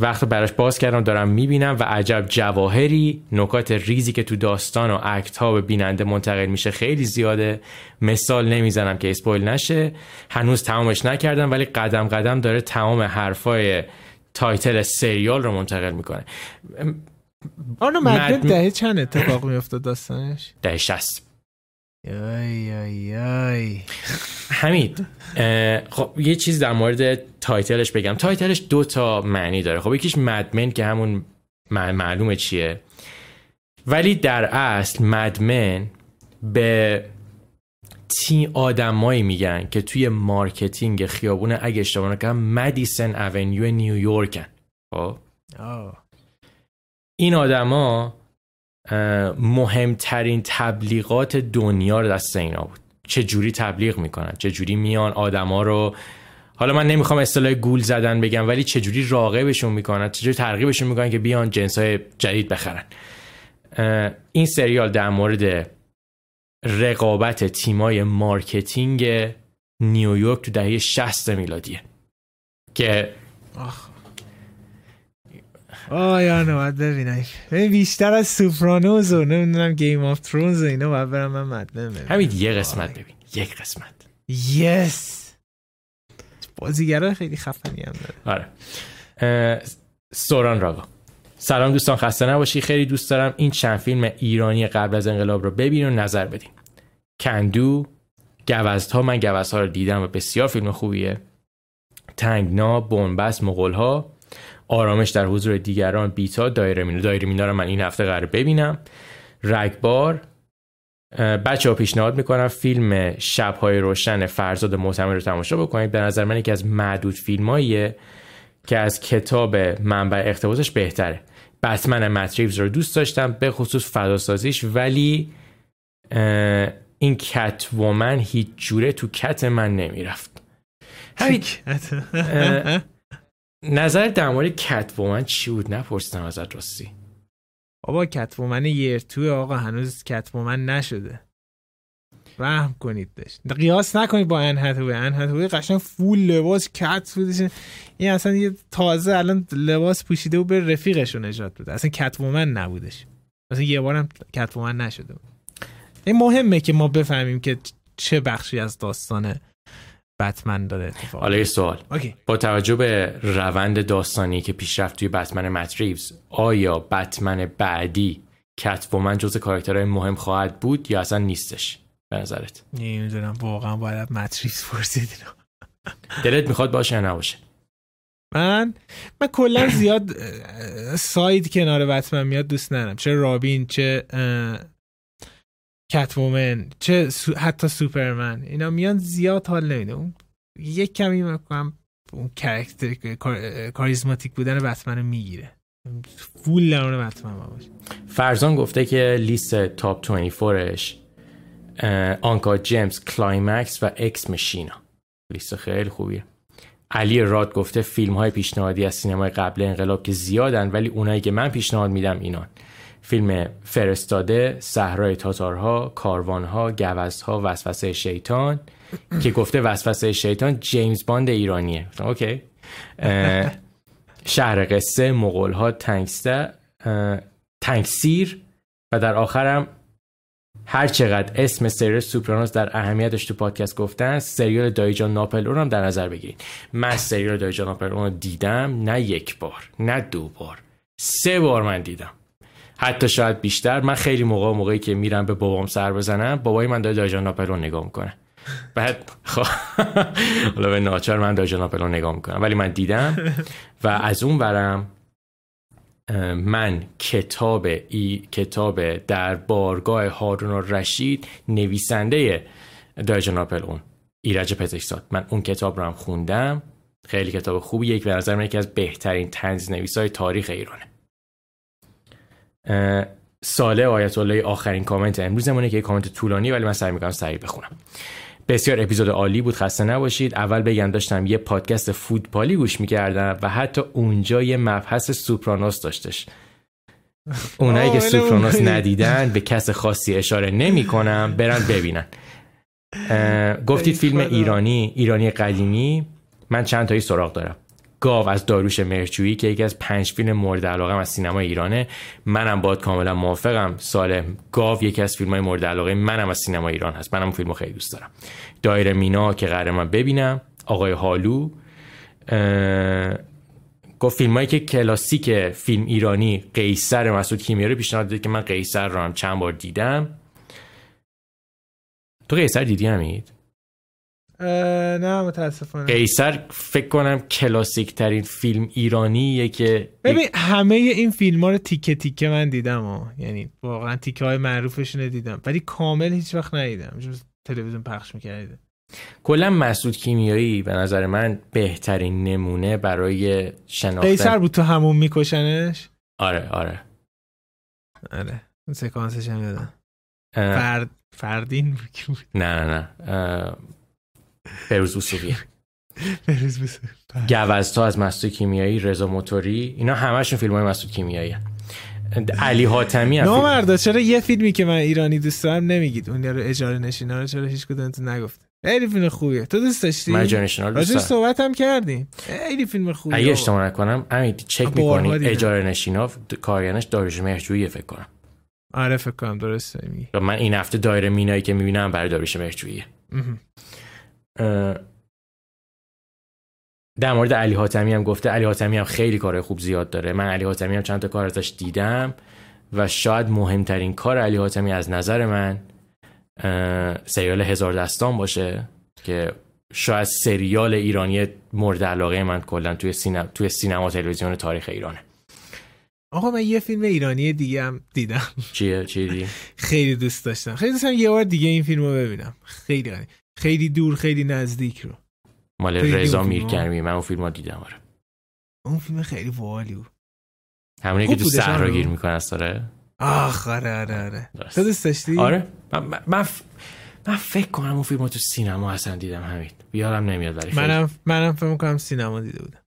وقت براش باز کردم دارم می‌بینم و عجب جواهری نکات ریزی که تو داستان و اکت ها به بیننده منتقل میشه خیلی زیاده. مثال نمی‌زنم که اسپویل نشه. هنوز تمامش نکردم ولی قدم قدم داره تمام حرفای title سریال رو منتقل می‌کنه.
آنو Mad... دهه چند اتفاق میفته داستانش؟
دهه شست حمید خب یه چیز در مورد title ش بگم. title ش دو تا معنی داره. خب یکیش Mad Men که همون معلومه چیه. ولی در اصل Mad Men به تی آدمایی میگن که توی marketing خیابون اگه اشتباه نکنم Madison Avenue نیویورکن. خب؟ این آدما مهمترین تبلیغات دنیا دست اینا بود. چه جوری تبلیغ می‌کنن؟ چه جوری میان آدما رو؟ حالا من نمی‌خوام اصطلاح گول زدن بگم ولی چه جوری راغبشون می‌کنن؟ چه جوری ترغیبشون می‌کنن که بیان جنس های جدید بخرن؟ این سریال در مورد رقابت تیمای marketing نیویورک تو دهه 60 میلادیه. که
آه یا باید ببینم. بیشتر از Sopranos و نمی‌دونم Game of Thrones و اینا باید برم من Mad Men ه
همین یه قسمت ببین. یک قسمت.
yes بازیگرای خیلی خفنی هم
داره. آره. سوران راگا سلام دوستان خسته نباشی. خیلی دوست دارم این چند فیلم ایرانی قبل از انقلاب رو ببین و نظر بدین. کندو گوزدها من گوزدها رو دیدم و بسیار فیلم خوبیه. تنگنا بنبست مغولها. آرامش در حضور دیگران بیتا دایره مینا دایره مینا رو من این هفته قرار ببینم. رگبار بچه ها پیشنهاد می‌کنم فیلم شبهای روشن فرزاد معتمر رو تماشا بکنید. به نظر من یکی از معدود فیلماییه که از کتاب منبع اقتباسش بهتره. بتمن مت ریوز رو دوست داشتم به خصوص فضاسازیش ولی این Catwoman هیچ جوره تو کت من نمی‌رفت. همین نظر در مورد Catwoman چی بود؟ نپرسیدم ازت راستی.
بابا Catwoman, Year Two آقا هنوز Catwoman نشده. رحم کنید داشت قیاس نکنید با ان هتوی، ان هتوی قشنگ full لباس cat بودش. این اصلا یه تازه الان لباس پوشیده و به رفیقش رو نجات بده. اصلا Catwoman نبودش. اصلا یه بارم Catwoman نشده بود. این مهمه که ما بفهمیم که چه بخشی از داستانه. بتمن داره اتفاق.
حالا یه سوال. با توجه به روند داستانی که پیشرفت توی بتمن مت ریوز آیا بتمن بعدی Catwoman جز کاراکترهای مهم خواهد بود یا اصلا نیستش؟ به نظرت؟
نمی‌دونم. واقعا باید مت ریوز پرسید.
دلت می‌خواد باشه یا نباشه؟
من من کلا زیاد side کنار بتمن میاد دوست ندارم. چه رابین چه Catwoman چه حتی سوپرمن. اینا میان زیاد حال نمیده. اون یک کمی می‌کنم اون character کاریزماتیک بودن بتمن می‌گیره. full درون بتمن باشه
فرزان گفته که لیست top A24 ش Uncut Gems، Climax و Ex Machina. لیست خیلی خوبیه. علی راد گفته فیلم های پیشنهادی از سینمای قبل انقلاب که زیادن ولی اونایی که من پیشنهاد میدم اینان. فیلم فرستاده صحرای تاتارها کاروانها گوزنها وسوسه شیطان که گفته وسوسه شیطان جیمز باند ایرانیه. اوکی. شهر قصه مغول تنگسیر تنگسیر و در آخرم هر چقدر اسم سریال سوپرانوس در اهمیتش تو پادکست گفتن سریال دایجان ناپلون هم در نظر بگیرید. من سریال دایجان ناپلون رو دیدم نه یک بار نه دو بار. سه بار من دیدم. حتی شاید بیشتر. من خیلی موقع موقعی که میرم به بابام سر بزنم بابای من داره دایجان ناپلون نگاه می‌کنه. بعد خب حالا به ناچار من دایجان ناپلون نگاه می‌کنم. ولی من دیدم و از اون برم من کتاب ای کتاب در بارگاه هارون رشید نویسنده دایجان ناپلون ایرج پزشکزاد. من اون کتاب رو هم خوندم. خیلی کتاب خوبی. یک به نظر من یکی از بهترین تنز نویس های تاریخ ایرانه. ساله آیت الله آخرین کامنت امروزمونه که یک کامنت طولانی ولی من سعی می‌کنم سریع بخونم. بسیار اپیزود عالی بود خسته نباشید. اول بگم داشتم یه پادکست فوتبالی گوش می‌کردم و حتی اونجا یه مبحث سوپرانوس داشتش. اونایی که سوپرانوس ندیدن به کس خاصی اشاره نمی کنم برن ببینن. گفتید فیلم ایرانی ایرانی قدیمی. من چند تایی سراغ دارم. گاو از داروش مرچویی که یکی از پنج فیلم مورد علاقه از سینما ایرانه. منم باد کاملا موافقم. سالم گاو یکی از فیلم های مورد علاقه منم از سینما ایران هست. منم فیلمو خیلی دوست دارم. دایره مینا که قرار من ببینم. آقای هالو. گفت فیلم هایی که کلاسیک فیلم ایرانی قیصر مسعود کیمیایی پیشنهاد داده که من قیصر رو هم چند بار دیدم. تو قیصر دیدی همید؟
نه متاسفانه.
قیصر فکر کنم کلاسیک ترین فیلم ایرانیه که
ببین همه این فیلم ها رو تیکه تیکه من دیدم ها. یعنی واقعا تیکه های معروفشون دیدم ولی کامل هیچ وقت ندیدم. تلویزیون پخش می‌کرده.
کلا مسعود کیمیایی به نظر من بهترین نمونه برای شناختن.
قیصر بود تو همون میکشنش؟
آره آره.
آره. اون سکانسش هم یادم. فرد فردین
نه نه نه. فیروز بوسوقی
فیروز
گوزتا از مسعود کیمیایی رضا موتوری اینا همشون فیلم های مسعود کیمیایی علی حاتمی
هم مردا چرا یه فیلمی که من ایرانی دوست دارم نمیگید؟ اون رو اجاره نشینا رو چرا هیچ کدومتون نگفت خیلی فیلم خوبیه. تو دوست داشتی؟
من اجاره نشینا
دوست صحبت هم کردیم. خیلی فیلم خوبیه
اگه اشتباه نکنم همین چک می‌کنی؟ اجاره نشینا کارگردانش داریوش مهرجویی فکر کنم.
آره فکر کنم درسته
میگی. من این هفته دایره مینایی که می‌بینم برای داریوش مهرجویی در مورد علی حاتمی هم گفته علی حاتمی هم خیلی کار خوب زیاد داره. من علی حاتمی هم چند تا کار ازش دیدم و شاید مهمترین کار علی حاتمی از نظر من سریال هزار دستان باشه که شاید سریال ایرانی مورد علاقه من کلا توی سینما توی سینما تلویزیون تاریخ ایرانه.
آقا من یه فیلم ایرانی دیگه هم دیدم.
چیه؟ چی
خیلی دوست داشتم. خیلی دوست یه بار دیگه این فیلم رو ببینم. خیلی خیلی دور خیلی نزدیک رو.
مال رضا میرکرمی من اون فیلم ها دیدم آره.
اون فیلم خیلی والی بود.
همونی که تو صحرا گیر می‌کنه است
آره آخ آره آره آره. تو دوست داشتی؟
آره. من, من, من فکر کنم اون فیلم تو سینما اصلا دیدم همین بیارم نمیاد ولی
منم منم فکر می‌کنم سینما دیده بودم.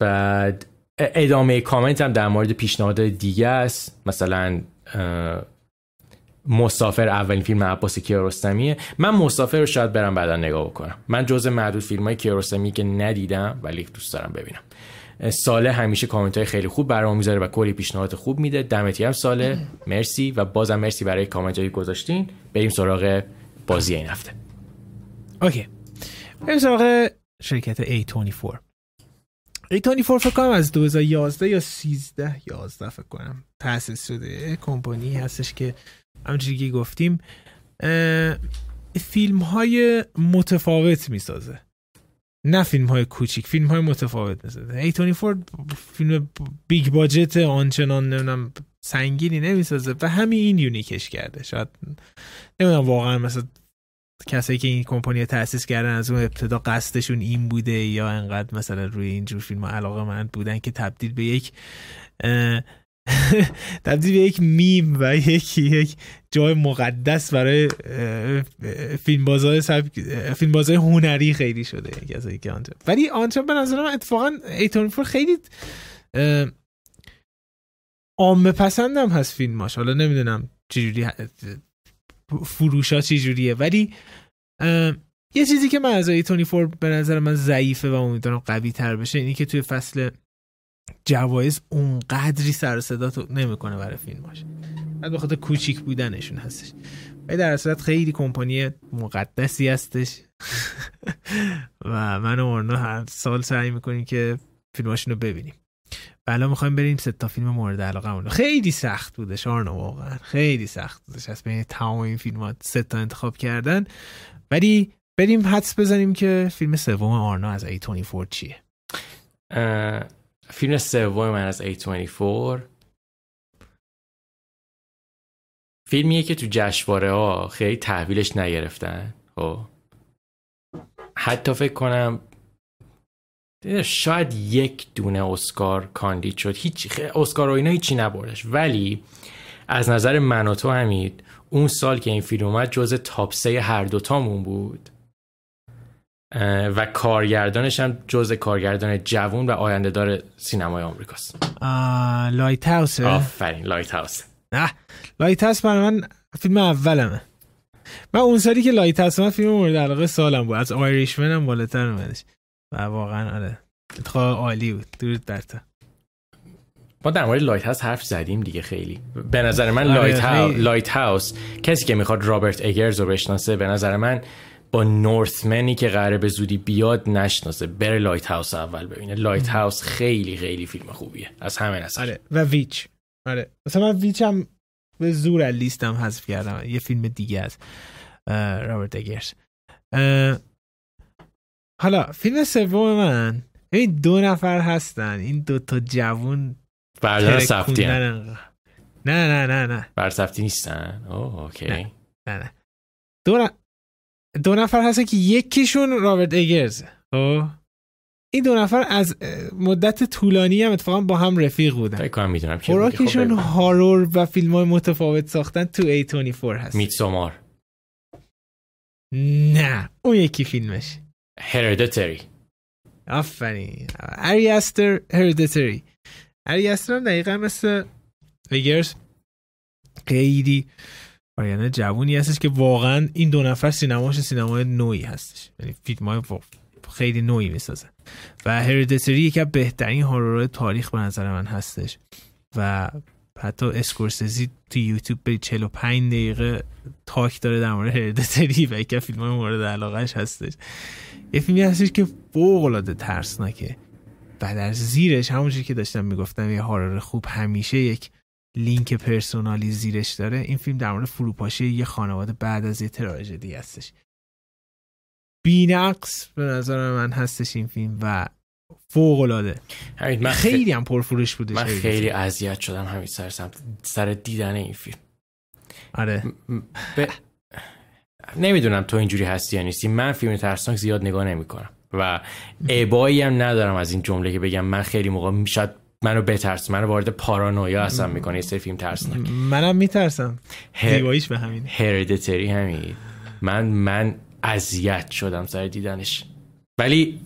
بعد ادامه کامنت هم در مورد پیشنهاد دیگه است. مثلا مسافر اولین فیلم عباس کیارستمیه من مسافر رو شاید برم بعدا نگاه بکنم. من جز معدود فیلم های کیارستمی که ندیدم ولی دوست دارم ببینم. ساله همیشه کامنت های خیلی خوب برام می‌ذاره و کلی پیشنهاد خوب میده. دمتی هم ساله. مرسی و بازم مرسی برای کامنت هایی گذاشتین. بریم سراغ بازی این هفته.
اوکی. بریم سراغ شرکت A24 A24 فکر کنم از 2011 یا 13 11 فکر کنم تأسیس شده. کمپانی هستش که همونجوری که گفتیم فیلم های متفاوت می‌سازه. نه فیلم های کوچیک فیلم های متفاوت می‌سازه. A24 فیلم big budget آنچنان نمی‌دونم سنگینی نمی‌سازه و همین این unique ش کرده. شاید نمی‌دونم واقعا مثلا کسایی که این کمپانی تاسیس کردن از اون ابتدا قصدشون این بوده یا انقدر مثلا روی اینجور فیلم علاقه‌مند بودن که تبدیل به یک تبدیل به یک میم و یک یک جای مقدس برای بازای فیلم بازای هنری خیلی شده کسایی که آنجا. ولی آنجا به نظر من اتفاقا ایتون فور خیلی عامه پسندم هست فیلماش. حالا نمی‌دونم چجوری فروشا چجوریه ولی یه چیزی که من از ایتونی فور به نظر من ضعیفه و امیدوارم قوی تر بشه اینی که توی فصل جوایز اونقدری سر صدا تو نمی‌کنه برای فیلماش بعد به خاطر کوچیک بودنشون هستش. ولی در صورت خیلی کمپانی مقدسی هستش. و من و آرنا هر سال سعی می‌کنیم که فیلماشون رو ببینیم. بلا می‌خوایم بریم سه تا فیلم مورد علاقه مونو خیلی سخت بودش آرنا واقعا. خیلی سخت بودش. از بین تمام این فیلمات سه تا انتخاب کردن. ولی بریم حدس بزنیم که فیلم سوم آرنا از A24 چیه؟
فیلم سوم من از A24. فیلمیه که تو جشنواره ها خیلی تحویلش نگرفتن خب. حتی فکر کنم شاید یک دونه اسکار کاندید شد. هیچ اسکار و اینا هیچی نبردش. ولی از نظر من و تو همید اون سال که این فیلم اومد جز تاپ سه هر دوتامون بود. و کارگردانش هم جز کارگردان جوون و آینده دار سینمای آمریکاست.
Lighthouse
آفرین Lighthouse
نه Lighthouse برای من فیلم اولمه. من اون سالی که Lighthouse من فیلم مورد علاقه سالم بود. از Irishman هم بالاتر اومدش. و واقعا آره انتخاب عالی بود. درود بر
ما در مورد Lighthouse حرف زدیم دیگه خیلی. به نظر من Light, house، Lighthouse کسی که می‌خواد رابرت اگرز رو بشناسه به نظر من با Northman ی که قراره به زودی بیاد نشناسه. بره Lighthouse اول ببینه. Lighthouse خیلی خیلی فیلم خوبیه. از همه نظر.
آره. و Witch. آره. مثلا من Witch هم به زور از لیستم حذف کردم. یه فیلم دیگه از رابرت اگرز حالا فیلم سوم من. این دو نفر هستن. این دو تا جوون
برادرای سفدی
نه نه نه نه.
برادر سفدی نیستن؟ اوه okay.
نه نه, دو, دو نفر هستن که یکیشون رابرت اگرز. خب؟ این دو نفر از مدت طولانی هم اتفاقا با هم رفیق بودن.
فکر کنم می‌دونم
خوراکشون horror و فیلم های متفاوت ساختن تو A24 هست.
Midsommar.
نه اون یکی فیلمش.
Hereditary
آفرین. آری استر Hereditary اریاستر هم دقیقا مثل ویگرز خیلی آینه جوونی هستش که واقعا این دو نفر سینماش سینمای نوعی هستش. یعنی فیلم های خیلی نوعی می‌سازن. و هردتری یکی از بهترین هارور تاریخ به نظر من هستش. و حتی اسکورسزی تو یوتیوب به 45 دقیقه تاک داره در مورد هردتری و یکی فیلم های مورد علاقهش هستش. یه فیلمی هستش که فوق العاده ترسناکه. و در زیرش همونجوری که داشتم می‌گفتم یه هارر خوب همیشه یک لینک پرسونالی زیرش داره. این فیلم در مورد فروپاشی یه خانواده بعد از یه تراژدی هستش. بینقص به نظر من هستش این فیلم و فوق العاده من خیلی هم پرفروش بوده
من خیلی اذیت شدم همین سر سر دیدن این فیلم.
آره. ب...
نمی‌دونم تو اینجوری هستی یا نیستی. من فیلم ترسناک زیاد نگاه نمی‌کنم. و ابایی هم ندارم از این جمله که بگم. من خیلی موقع شاید منو بترس منو وارد پارانویا اصلا می‌کنه یه سری فیلم ترسناک
منم میترسم.
هر...
به همین
هردتری همین. من من اذیت شدم سر دیدنش. ولی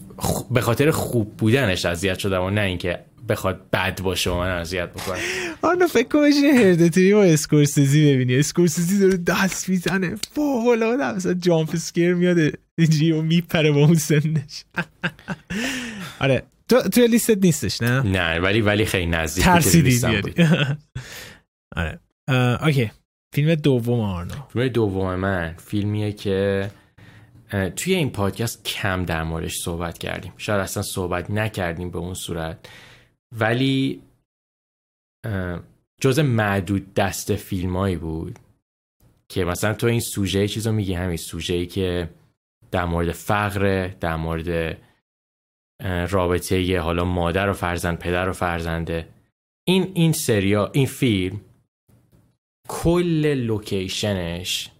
به خاطر خوب بودنش اذیت شدم و نه اینکه بخواد بد باشه و من اذیت بکنه
آنو فکر کنم Hereditary با اسکورسیزی ببینی. اسکورسیزی داره دست می‌زنه. فوق العاده مثلا jump scare میاد اینجوری و میپره با اون سنش. آره. تو توی لیستت نیستش نه؟
نه ولی ولی خیلی نزدیک
ترسیدی بیاری. آره. okay. فیلم دوم آرنا
فیلم دوم من. فیلمیه که توی این پادکست کم در موردش صحبت کردیم. شاید اصلا صحبت نکردیم به اون صورت. ولی جز معدود دست فیلمایی بود که مثلا تو این سوژه چیزو میگی همین سوژه ای که در مورد فقر در مورد رابطه یه حالا مادر و فرزند پدر و فرزنده. این این سریا این فیلم کل لوکیشنش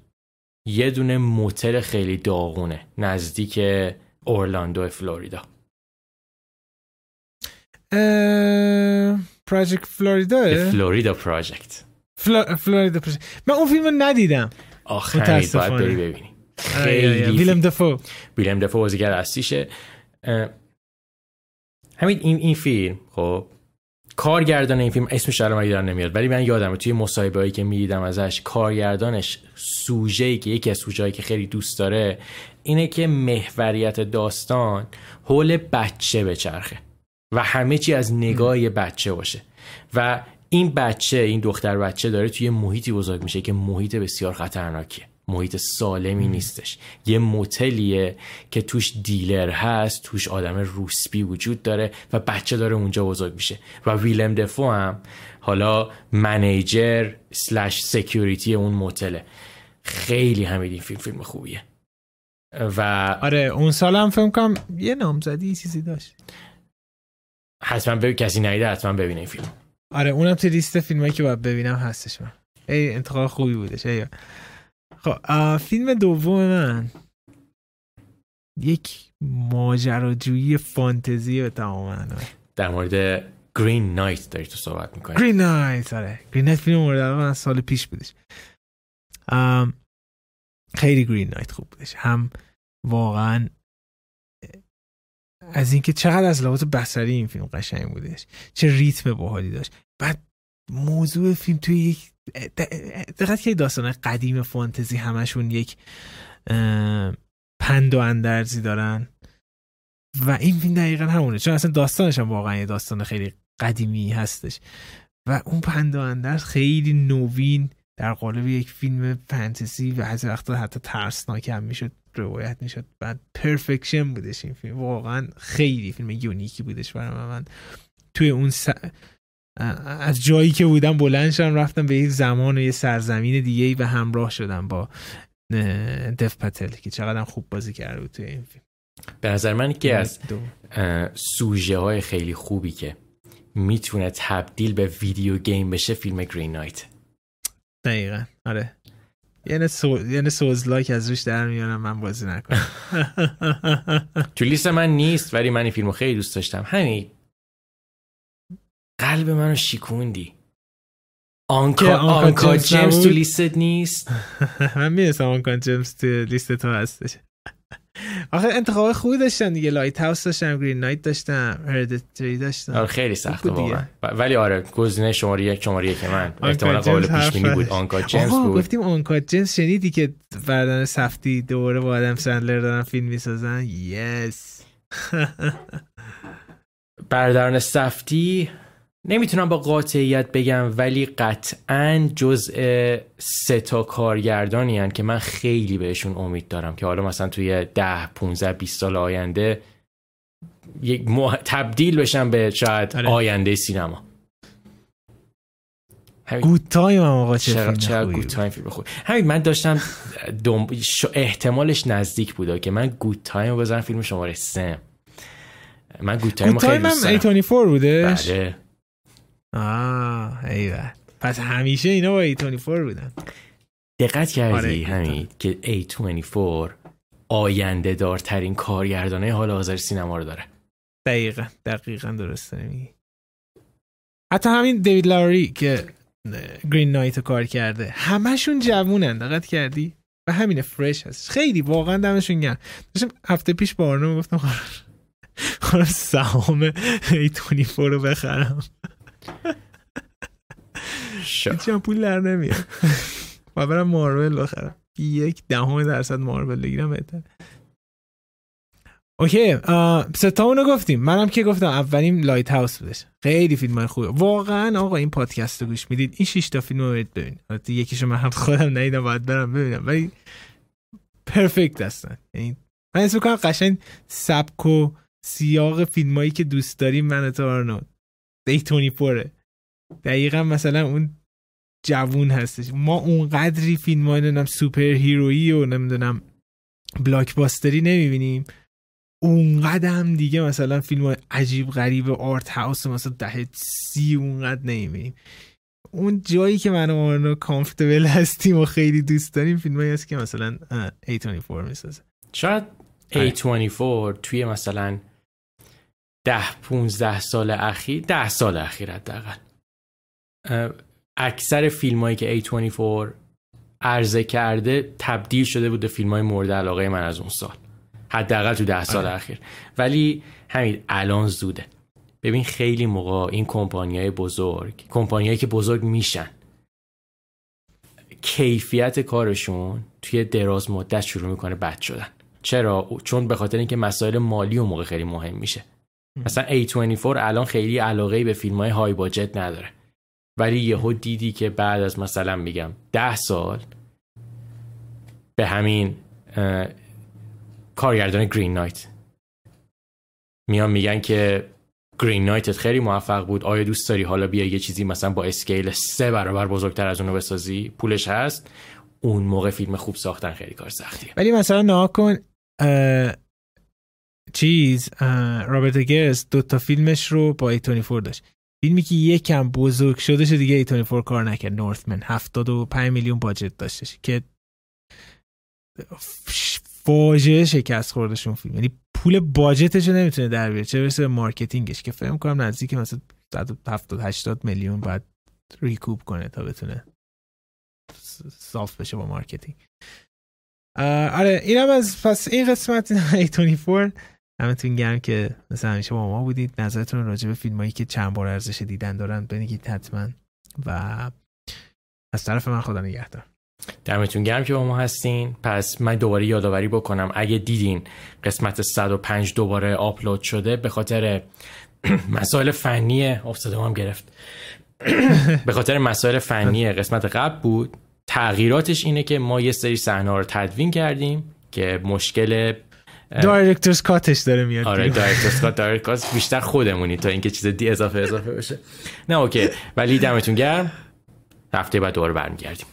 یه دونه موتل خیلی داغونه نزدیک اورلاندو فلوریدا.
پراجکت فلوریدا؟
فلوریدا پراجکت
فلوریدا پراجکت من اون فیلم ندیدم.
آخه باید بری ببینی.
خیلی ویلم دفو.
ویلم دفو بازیگر اصلیشه. همین این این فیلم خب کارگردان این فیلم اسمش الان یادم نمیاد ولی من یادم توی مصاحبه هایی که می‌دیدم ازش کارگردانش سوژه که یکی از سوژه که خیلی دوست داره اینه که محوریت داستان حول بچه بچرخه و همه چی از نگاه بچه باشه. و این بچه این دختر بچه داره توی محیطی بزرگ میشه که محیط بسیار خطرناکیه. محیط سالمی نیستش. یه موتلیه که توش دیلر هست توش آدم روسپی وجود داره و بچه داره اونجا بزرگ میشه. و ویلم دفو هم حالا منیجر سلش سکیوریتی اون موتله. خیلی همین این فیلم فیلم خوبیه. و
آره اون سال هم فیلم کنم یه نامزدی چیزی داشت.
حتما ببین کسی نیده حتما ببینه این فیلم.
آره اونم تو لیست فیلمایی که باید ببینم هستش من. ای انتخاب خوبی بودش ای. خب فیلم دوم من. یک ماجراجویی فانتزی به تمام
در مورد گرین نایت داری تو صحبت می‌کنی.
گرین نایت آره. گرین نایت فیلم مورد من سال پیش بودش. خیلی گرین نایت خوب بودش. هم واقعا از اینکه چقدر از لحاظ بصری این فیلم قشنگ بودش چه ریتم باحالی داشت. بعد موضوع فیلم توی یک دقت که داستان قدیم فانتزی همشون یک پند و اندرزی دارن؟ و این فیلم دقیقا همونه چون اصلا داستانش هم واقعا یه داستان خیلی قدیمی هستش. و اون پند و اندرز خیلی نوین در قالب یک فیلم فانتزی و از وقتا حتی ترسناک هم می‌شد روایت می‌شد. بعد پرفکشن بودش این فیلم. واقعا خیلی فیلم یونیکی بودش برای من. توی اون س... از جایی که بودم بلند شدم رفتم به یک زمان و یه سرزمین دیگه و همراه شدم با دف پتل که چقدر خوب بازی کرده بود توی این فیلم.
به نظر من که از سوژه های خیلی خوبی که می‌تونه تبدیل به video game بشه فیلم Green Knight.
دقیقا. آره. یعنی سو... یعنی souls-like از روش در میارم من بازی نکنم.
تو لیست من نیست ولی من این فیلمو خیلی دوست داشتم. همین قلب منو شیکوندی. Uncut, Uncut Gems تو لیستت نیست؟
من می‌رسم Uncut Gems تو لیست تو هستش. آخه انتخاب خوبی داشتن دیگه. Lighthouse داشتم Green Knight داشتم Hereditary داشتم.
آره خیلی سخته واقعا. ولی آره گزینه شماره یک شماره یک من احتمالا قابل پیش بینی بود. آنکا جیمز بود.
گفتیم آنکا جیمز شنیدی که بردن سفتی دوره با آدم سندلر دارن فیلم می‌سازن؟ یس
بردارن سفتی نمی‌تونم با قاطعیت بگم ولی قطعا جزء سه تا کارگردانی هن که من خیلی بهشون امید دارم که حالا مثلا توی ده 15 20 سال آینده یک تبدیل بشن به شاید آره. آینده سینما.
Good Time هم آقا چه
چقدر Good Time فیلم خوب همین من داشتم دم... احتمالش نزدیک بوده که من Good Time بزنم فیلم شماره سه. من Good Time خیلی دوست
دارم.
بودش؟ بله.
آه ایوه پس همیشه اینا با A24 بودن.
دقت کردی آره. همین که A24 آینده دارترین کارگردانه حال حاضر سینما رو داره.
دقیقا دقیقا درسته میگی. حتی همین دیوید لاری که گرین نایت کار کرده همشون جوونن دقت کردی؟ و همین فرش هست خیلی واقعا دمشون گرم. داشتم هفته پیش با آرنو گفتم قرار سهام A24 رو بخرم. هیچ پول در نمیاد. و برم مارول بخرم یک دهم درصد مارول بگیرم بهتر. okay سه تا اونو گفتیم. منم که گفتم اولین Lighthouse بودش. خیلی فیلم های خوبه واقعا آقا این پادکست رو گوش می‌دید. این شش تا فیلم رو برید ببینید. یکیشو من هم خودم ندیدم باید برم ببینم. ولی perfect هستن. یعنی من اسم کنم قشنگ سبک و سیاق فیلمایی که دوست داریم من تو آرنو دی پوره دقیقا مثلا اون جوون هستش. ما اونقدری فیلم های نمی‌دونم سوپر هیرویی و نمی‌دونم بلاکباستری نمی‌بینیم. اونقدر هم دیگه مثلا فیلم های عجیب غریب آرت هاوس مثلا ده سی اونقدر نمی‌بینیم. اون جایی که من و کامفتبل هستیم و خیلی دوست داریم فیلم هایی هست که مثلا A24 می‌سازه.
شاید A24 توی مثلا ده 15 سال اخیر ده سال اخیر حداقل. اکثر فیلم هایی که A24 عرضه کرده تبدیل شده بوده فیلم های مورد علاقه من از اون سال. حداقل تو ده سال آره. اخیر. ولی همین الان زوده. ببین خیلی موقع این کمپانی های بزرگ کمپانیایی که بزرگ میشن کیفیت کارشون توی دراز مدت شروع می‌کنه بد شدن. چرا؟ چون به خاطر اینکه مسائل مالی اون موقع خیلی مهم میشه. مثلا A24 الان خیلی علاقه به فیلم های های باجت نداره. ولی یهو دیدی که بعد از مثلا میگم ده سال به همین کارگردان گرین نایت میان میگن که گرین نایتت خیلی موفق بود. آیا دوست داری حالا بیا یه چیزی مثلا با اسکیل سه برابر بزرگتر از اونو بسازی؟ پولش هست. اون موقع فیلم خوب ساختن خیلی کار سختیه.
ولی مثلا نگا کن چیز رابرت اگرز دو تا فیلمش رو با A24 داشت. فیلمی که یکم بزرگ شده شد دیگه A24 کار نکرد. Northman 75 میلیون budget داشتش که فاجعه شکست خوردشون فیلم. یعنی پول budget ش رو نمی‌تونه در بیاره. چه برسه marketing ش که فکر کنم نزدیک مثلا 170 80 میلیون بعد recoup کنه تا بتونه صاف بشه با marketing. آره اینم از پس این قسمت A24. دمتون گرم که مثل همیشه با ما بودید. نظرتون راجع به فیلم هایی که چند بار ارزش دیدن دارن بگید حتما و از طرف من خدا نگهدار.
دمتون گرم که با ما هستین. پس من دوباره یادآوری بکنم اگه دیدین قسمت 105 دوباره آپلود شده به خاطر مسائل فنی افتاده هم گرفت. به خاطر مسائل فنی قسمت قبل بود. تغییراتش اینه که ما یه سری صحنه رو تدوین کردیم که مشکل
director's cut ش داره میاد
آره director's cut director's بیشتر خودمونی تا اینکه چیز دی اضافه اضافه بشه. نه okay. ولی دمتون گرم. هفته بعد دوباره برمیگردیم.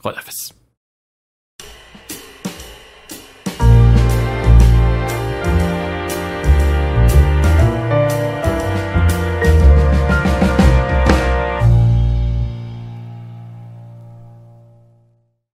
خدافظ